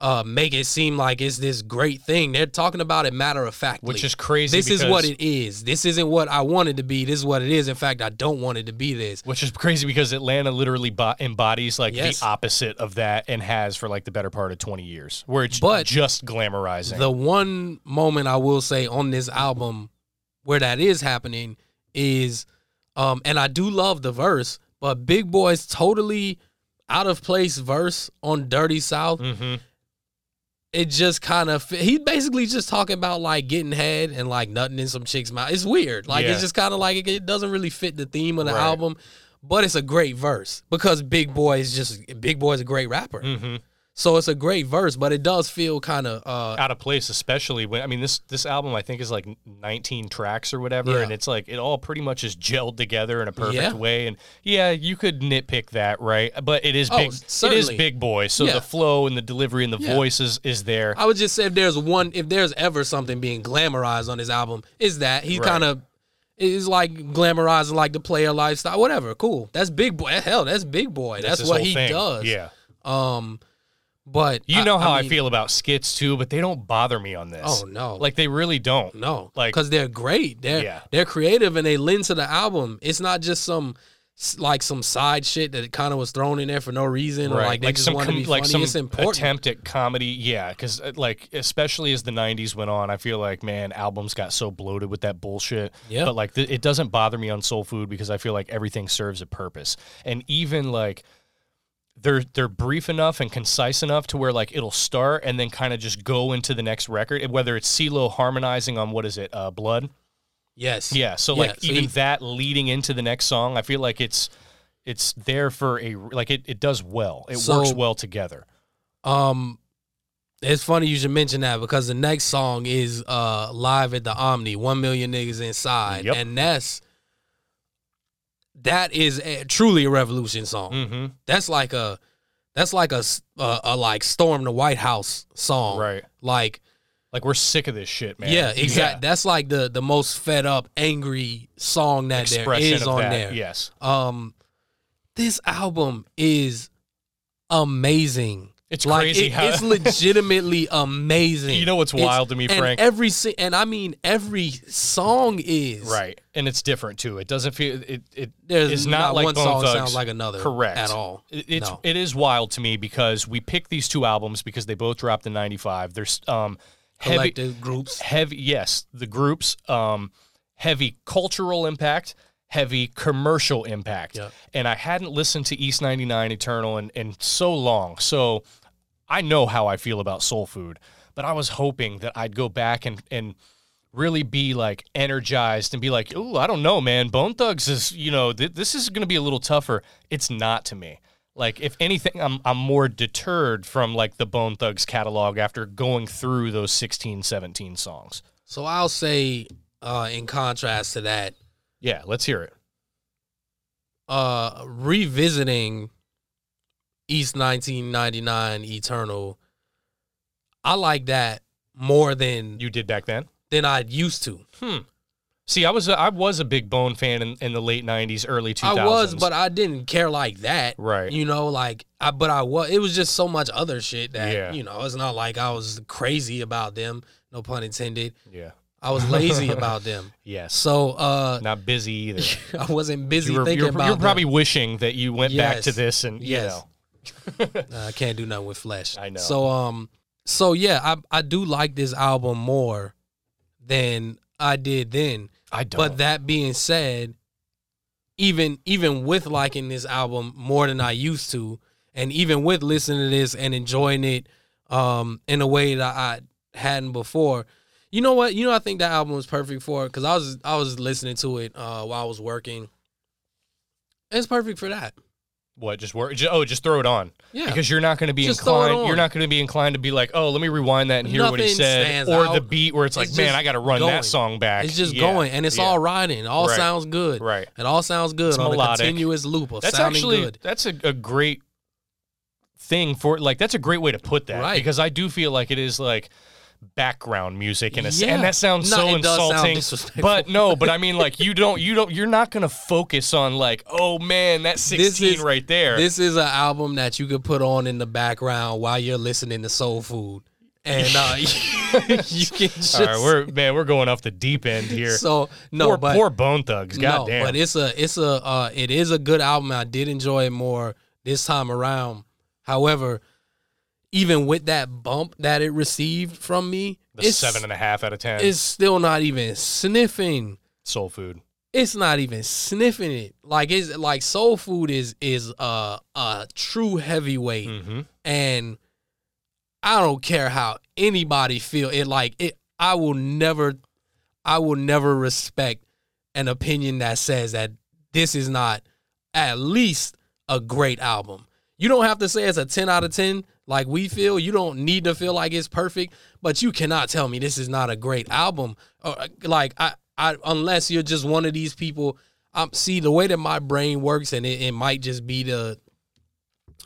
uh, make it seem like it's this great thing. They're talking about it matter of fact, Which is crazy This is what it is. This isn't what I wanted to be. This is what it is. In fact, I don't want it to be this. Which is crazy because Atlanta literally bo- embodies like Yes. the opposite of that and has for like the better part of 20 years, where it's But just glamorizing. The one moment I will say on this album where that is happening is, um, and I do love the verse, but Big Boy's totally out of place verse on Dirty South. hmm It just kind of he's basically just talking about like getting head and like nothing in some chick's mouth. It's weird, like Yeah. it's just kind of like it, it doesn't really fit the theme of the Right. album, but it's a great verse because Big Boy is just Big Boy's a great rapper, hmm so it's a great verse, but it does feel kind of uh, out of place, especially when I mean this this album I think is like 19 tracks or whatever, Yeah. and it's like it all pretty much is gelled together in a perfect Yeah. way. And yeah, you could nitpick that, right? But it is Oh, big. It is big boy, so Yeah. the flow and the delivery and the Yeah. voice is, is there. I would just say if there's one, if there's ever something being glamorized on this album, is that he Right. kind of is like glamorizing like the player lifestyle, whatever. Cool, that's big boy. Hell, that's big boy. That's, his what he thing. does. Yeah, Um, but you know how I, mean, feel about skits too, but they don't bother me on this. Oh no, like they really don't. no, like- because they're great. They're Yeah. they're creative and they lend to the album. It's not just some like some side shit that kind of was thrown in there for no reason, or like they just some want to be like funny. some attempt at comedy. Yeah, because uh, like especially as the '90s went on, I feel like man, albums got so bloated with that bullshit. Yeah. But like th- it doesn't bother me on Soul Food because I feel like everything serves a purpose, and even like. They're they're brief enough and concise enough to where like it'll start and then kind of just go into the next record. Whether it's CeeLo harmonizing on what is it, uh, Blood? yes, Yeah. So Yeah, like so even he- that leading into the next song, I feel like it's it's there for a like it, it does well. It So- works well together. Um, it's funny you should mention that because the next song is uh live at the Omni, one million niggas inside, Yep. and that's that is a, truly a revolution song. Mm-hmm. That's like a that's like a a like storm the White House song, Right. Like Like we're sick of this shit, man. yeah, exactly. That's like the the most fed up, angry song that there Expression is of on that. there. Yes. Um, this album is amazing. It's like crazy it- how it's legitimately amazing. You know what's It's- wild to me, and Frank? Every and I mean every song is right, and it's different too. It doesn't feel it. It There's is not, like one Bone song Thugs. sounds like another. Correct at all. It, it's No. it is wild to me because we picked these two albums because they both dropped in '95. There's um heavy collective groups. heavy yes the groups um heavy cultural impact heavy commercial impact Yeah. and i hadn't listened to east 99 eternal in, in so long so i know how i feel about soul food but i was hoping that i'd go back and and really be like energized and be like oh i don't know man. Bone thugs is you know th- this is going to be a little tougher. It's not to me. Like if anything i'm i'm more deterred from like the bone thugs catalog after going through those 16 17 songs. So I'll say, uh, in contrast to that, yeah let's hear it. uh, revisiting East 1999 Eternal, I like that more than you did back then than I used to. Hmm. see i was a, i was a big bone fan in, in the late 90s early 2000s I was, but I didn't care like that. Right. You know, like I but I was it was just so much other shit that Yeah. you know, it's not like I was crazy about them, no pun intended. yeah I was lazy about them. yes So uh not busy either I wasn't busy you were, thinking you were, about you were probably them. wishing that you went back to this and you Yes. know I can't do nothing with flesh. I know. So um so yeah, I I do like this album more than I did then. i don't But that being said, even even with liking this album more than I used to, and even with listening to this and enjoying it um in a way that I hadn't before, you know what? You know I think that album was perfect for it because I was I was listening to it uh while I was working. It's perfect for that. What just work ju- oh just throw it on Yeah. because you're not going to be Just inclined you're not going to be inclined to be like oh let me rewind that and hear what he said or the beat where it's like man i got to run going. that song back It's just Yeah, going and it's yeah. all riding. It all Right. sounds good. Right. It all sounds good It's on melodic. a continuous loop of that's sounding actually good. that's a, a great thing for like that's a great way to put that Right. because i do feel like it is like background music in a Yeah. and that sounds No, so does sound insulting but no but i mean like you don't you don't you're not gonna focus on like oh man that's 16 is- right there This is an album that you could put on in the background while you're listening to soul food. And uh, you can just all right we're man we're going off the deep end here so no poor, but poor bone thugs no, god but it's a it's a uh, it is a good album. I did enjoy it more this time around. However, even with that bump that it received from me, the it's seven and a half out of ten it's still not even sniffing. soul food It's not even sniffing it. Like it's like soul food is is a a true heavyweight, mm-hmm. and I don't care how anybody feel it. Like it, I will never, I will never respect an opinion that says that this is not at least a great album. You don't have to say it's a 10 out of 10 like we feel. You don't need to feel like it's perfect, but you cannot tell me this is not a great album. Or like I, I unless you're just one of these people. Um, see the way that my brain works, and it, it might just be the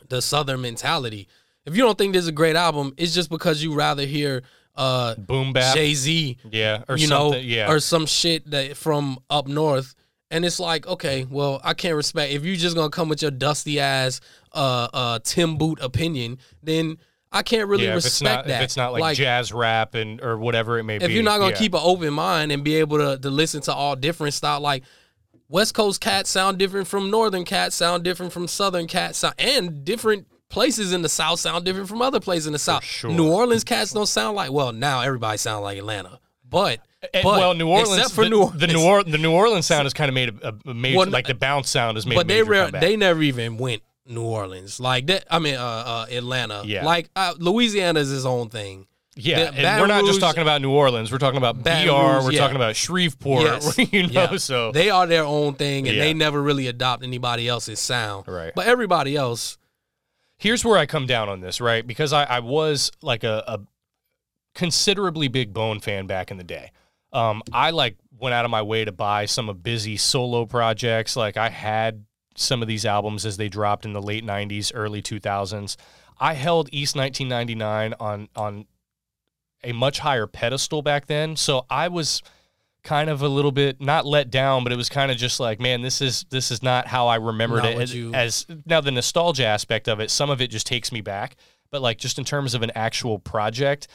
the southern mentality. If you don't think this is a great album, it's just because you rather hear uh boom bap Jay Z, yeah or you know, yeah or some shit that from up north. And it's like, okay, well, I can't respect if you're just gonna come with your dusty ass uh uh Tim Boot opinion, then I can't really yeah, respect not that. if it's not like, jazz rap and or whatever it may be if you're not gonna yeah. keep an open mind and be able to to listen to all different style, like West Coast cats sound different from Northern cats, sound different from Southern cats, sound, and different places in the South sound different from other places in the South. sure. New Orleans cats don't sound like well now everybody sound like Atlanta, but, And, but well, New Orleans, except for the, New Orleans, the New or, the New Orleans sound has kind of made a, a major, Well, like the bounce sound has made. but a they comeback. they never even went New Orleans like that. I mean, uh, uh Atlanta, Yeah. like uh, Louisiana is his own thing. yeah, the- and Baton we're not just talking about New Orleans. We're talking about Baton BR. Rouge, we're yeah. talking about Shreveport. Yes. you know, Yeah. so they are their own thing, and Yeah. they never really adopt anybody else's sound. Right. But everybody else, here's where I come down on this, right? Because I, I was like a, a considerably big Bone fan back in the day. Um, I like went out of my way to buy some of Bizzy solo projects. Like I had some of these albums as they dropped in the late '90s, early 2000s. I held East 1999 on on a much higher pedestal back then, so I was kind of a little bit not let down, but it was kind of just like, man, this is this is not how I remembered Not it as, you- as now the nostalgia aspect of it. Some of it just takes me back, but like just in terms of an actual project,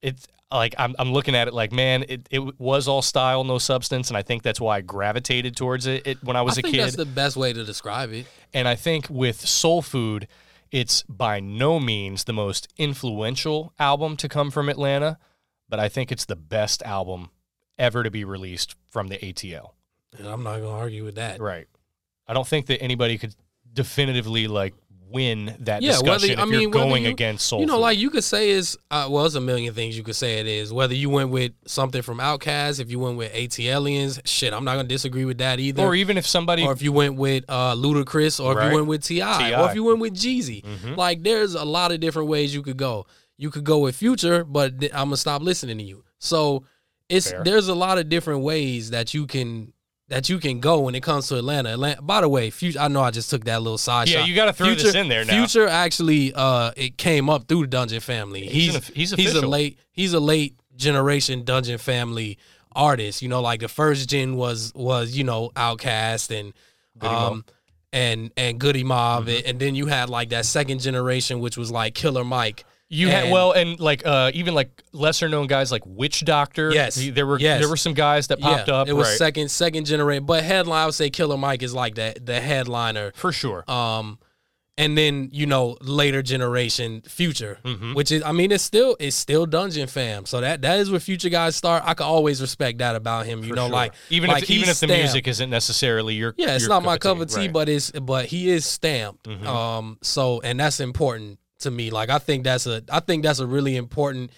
it's like I'm I'm looking at it like, man, it, it was all style, no substance, and I think that's why I gravitated towards it, it when I was I a think kid. that's the best way to describe it. And I think with Soul Food, it's by no means the most influential album to come from Atlanta, but I think it's the best album ever to be released from the ATL. And I'm not gonna argue with that. Right. I don't think that anybody could definitively like win that Yeah, whether- discussion I you're mean, going you- against Soul you know, Food. like you could say is uh, well, there's a million things you could say it is. Whether you went with something from Outkast, if you went with ATLiens, shit, I'm not gonna disagree with that either. or even if somebody or if you went with uh, Ludacris, or if you went with T.I., or if you went with Jeezy. Mhm. Like, there's a lot of different ways you could go. You could go with Future, but th- I'm gonna stop listening to you. So it's Fair. there's a lot of different ways that you can that you can go when it comes to Atlanta. Atlanta. By the way, Future. I know I just took that little side shot. Yeah, shot. you gotta throw this Future- in there now. Future actually, uh, it came up through the Dungeon Family. He's He's an- he's he's a late he's a late generation Dungeon Family artist. You know, like the first gen was was you know Outkast and Goodie Mob. um and and Goodie Mob, Mm-hmm. and then you had like that second generation, which was like Killer Mike. You had well, and like uh, even like lesser known guys like Witchdoctor. Yes, he- there were yes. there were some guys that popped yeah, up. it was right, second second generation, but headline I would say Killer Mike is like the the headliner. for sure. Um, and then you know later generation Future, Mhm. which is I mean it's still it's still Dungeon Fam. So that that is where Future guys start. I can always respect that about him. You for know, sure. like even like if even if the stamped. music isn't necessarily your Yeah, it's your not my cup of tea, right. but it's but he is stamped. Mhm. Um, so and that's important to me. Like I think that's a I think that's a really important.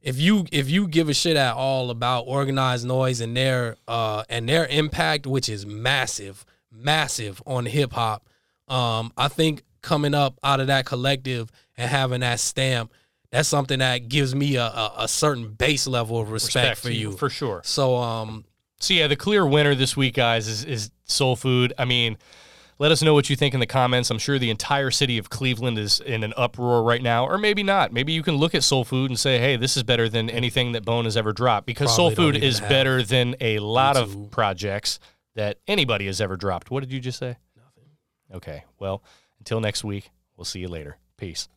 If you if you give a shit at all about organized noise and their uh and their impact, which is massive, massive on hip hop, um, I think coming up out of that collective and having that stamp, that's something that gives me a a, a certain base level of respect, for you. for sure. so um, So yeah, the clear winner this week, guys, is is Soul Food. I mean, let us know what you think in the comments. I'm sure the entire city of Cleveland is in an uproar right now, or maybe not. Maybe you can look at Soul Food and say, "Hey, this is better than anything that Bone has ever dropped," because Probably Soul Food is better than a lot of projects that anybody has ever dropped. What did you just say? Nothing. Okay. Well, until next week, we'll see you later. Peace.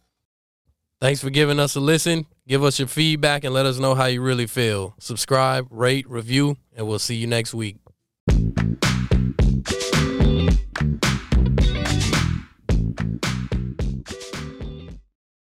Thanks for giving us a listen. Give us your feedback and let us know how you really feel. Subscribe, rate, review, and we'll see you next week. Thank you.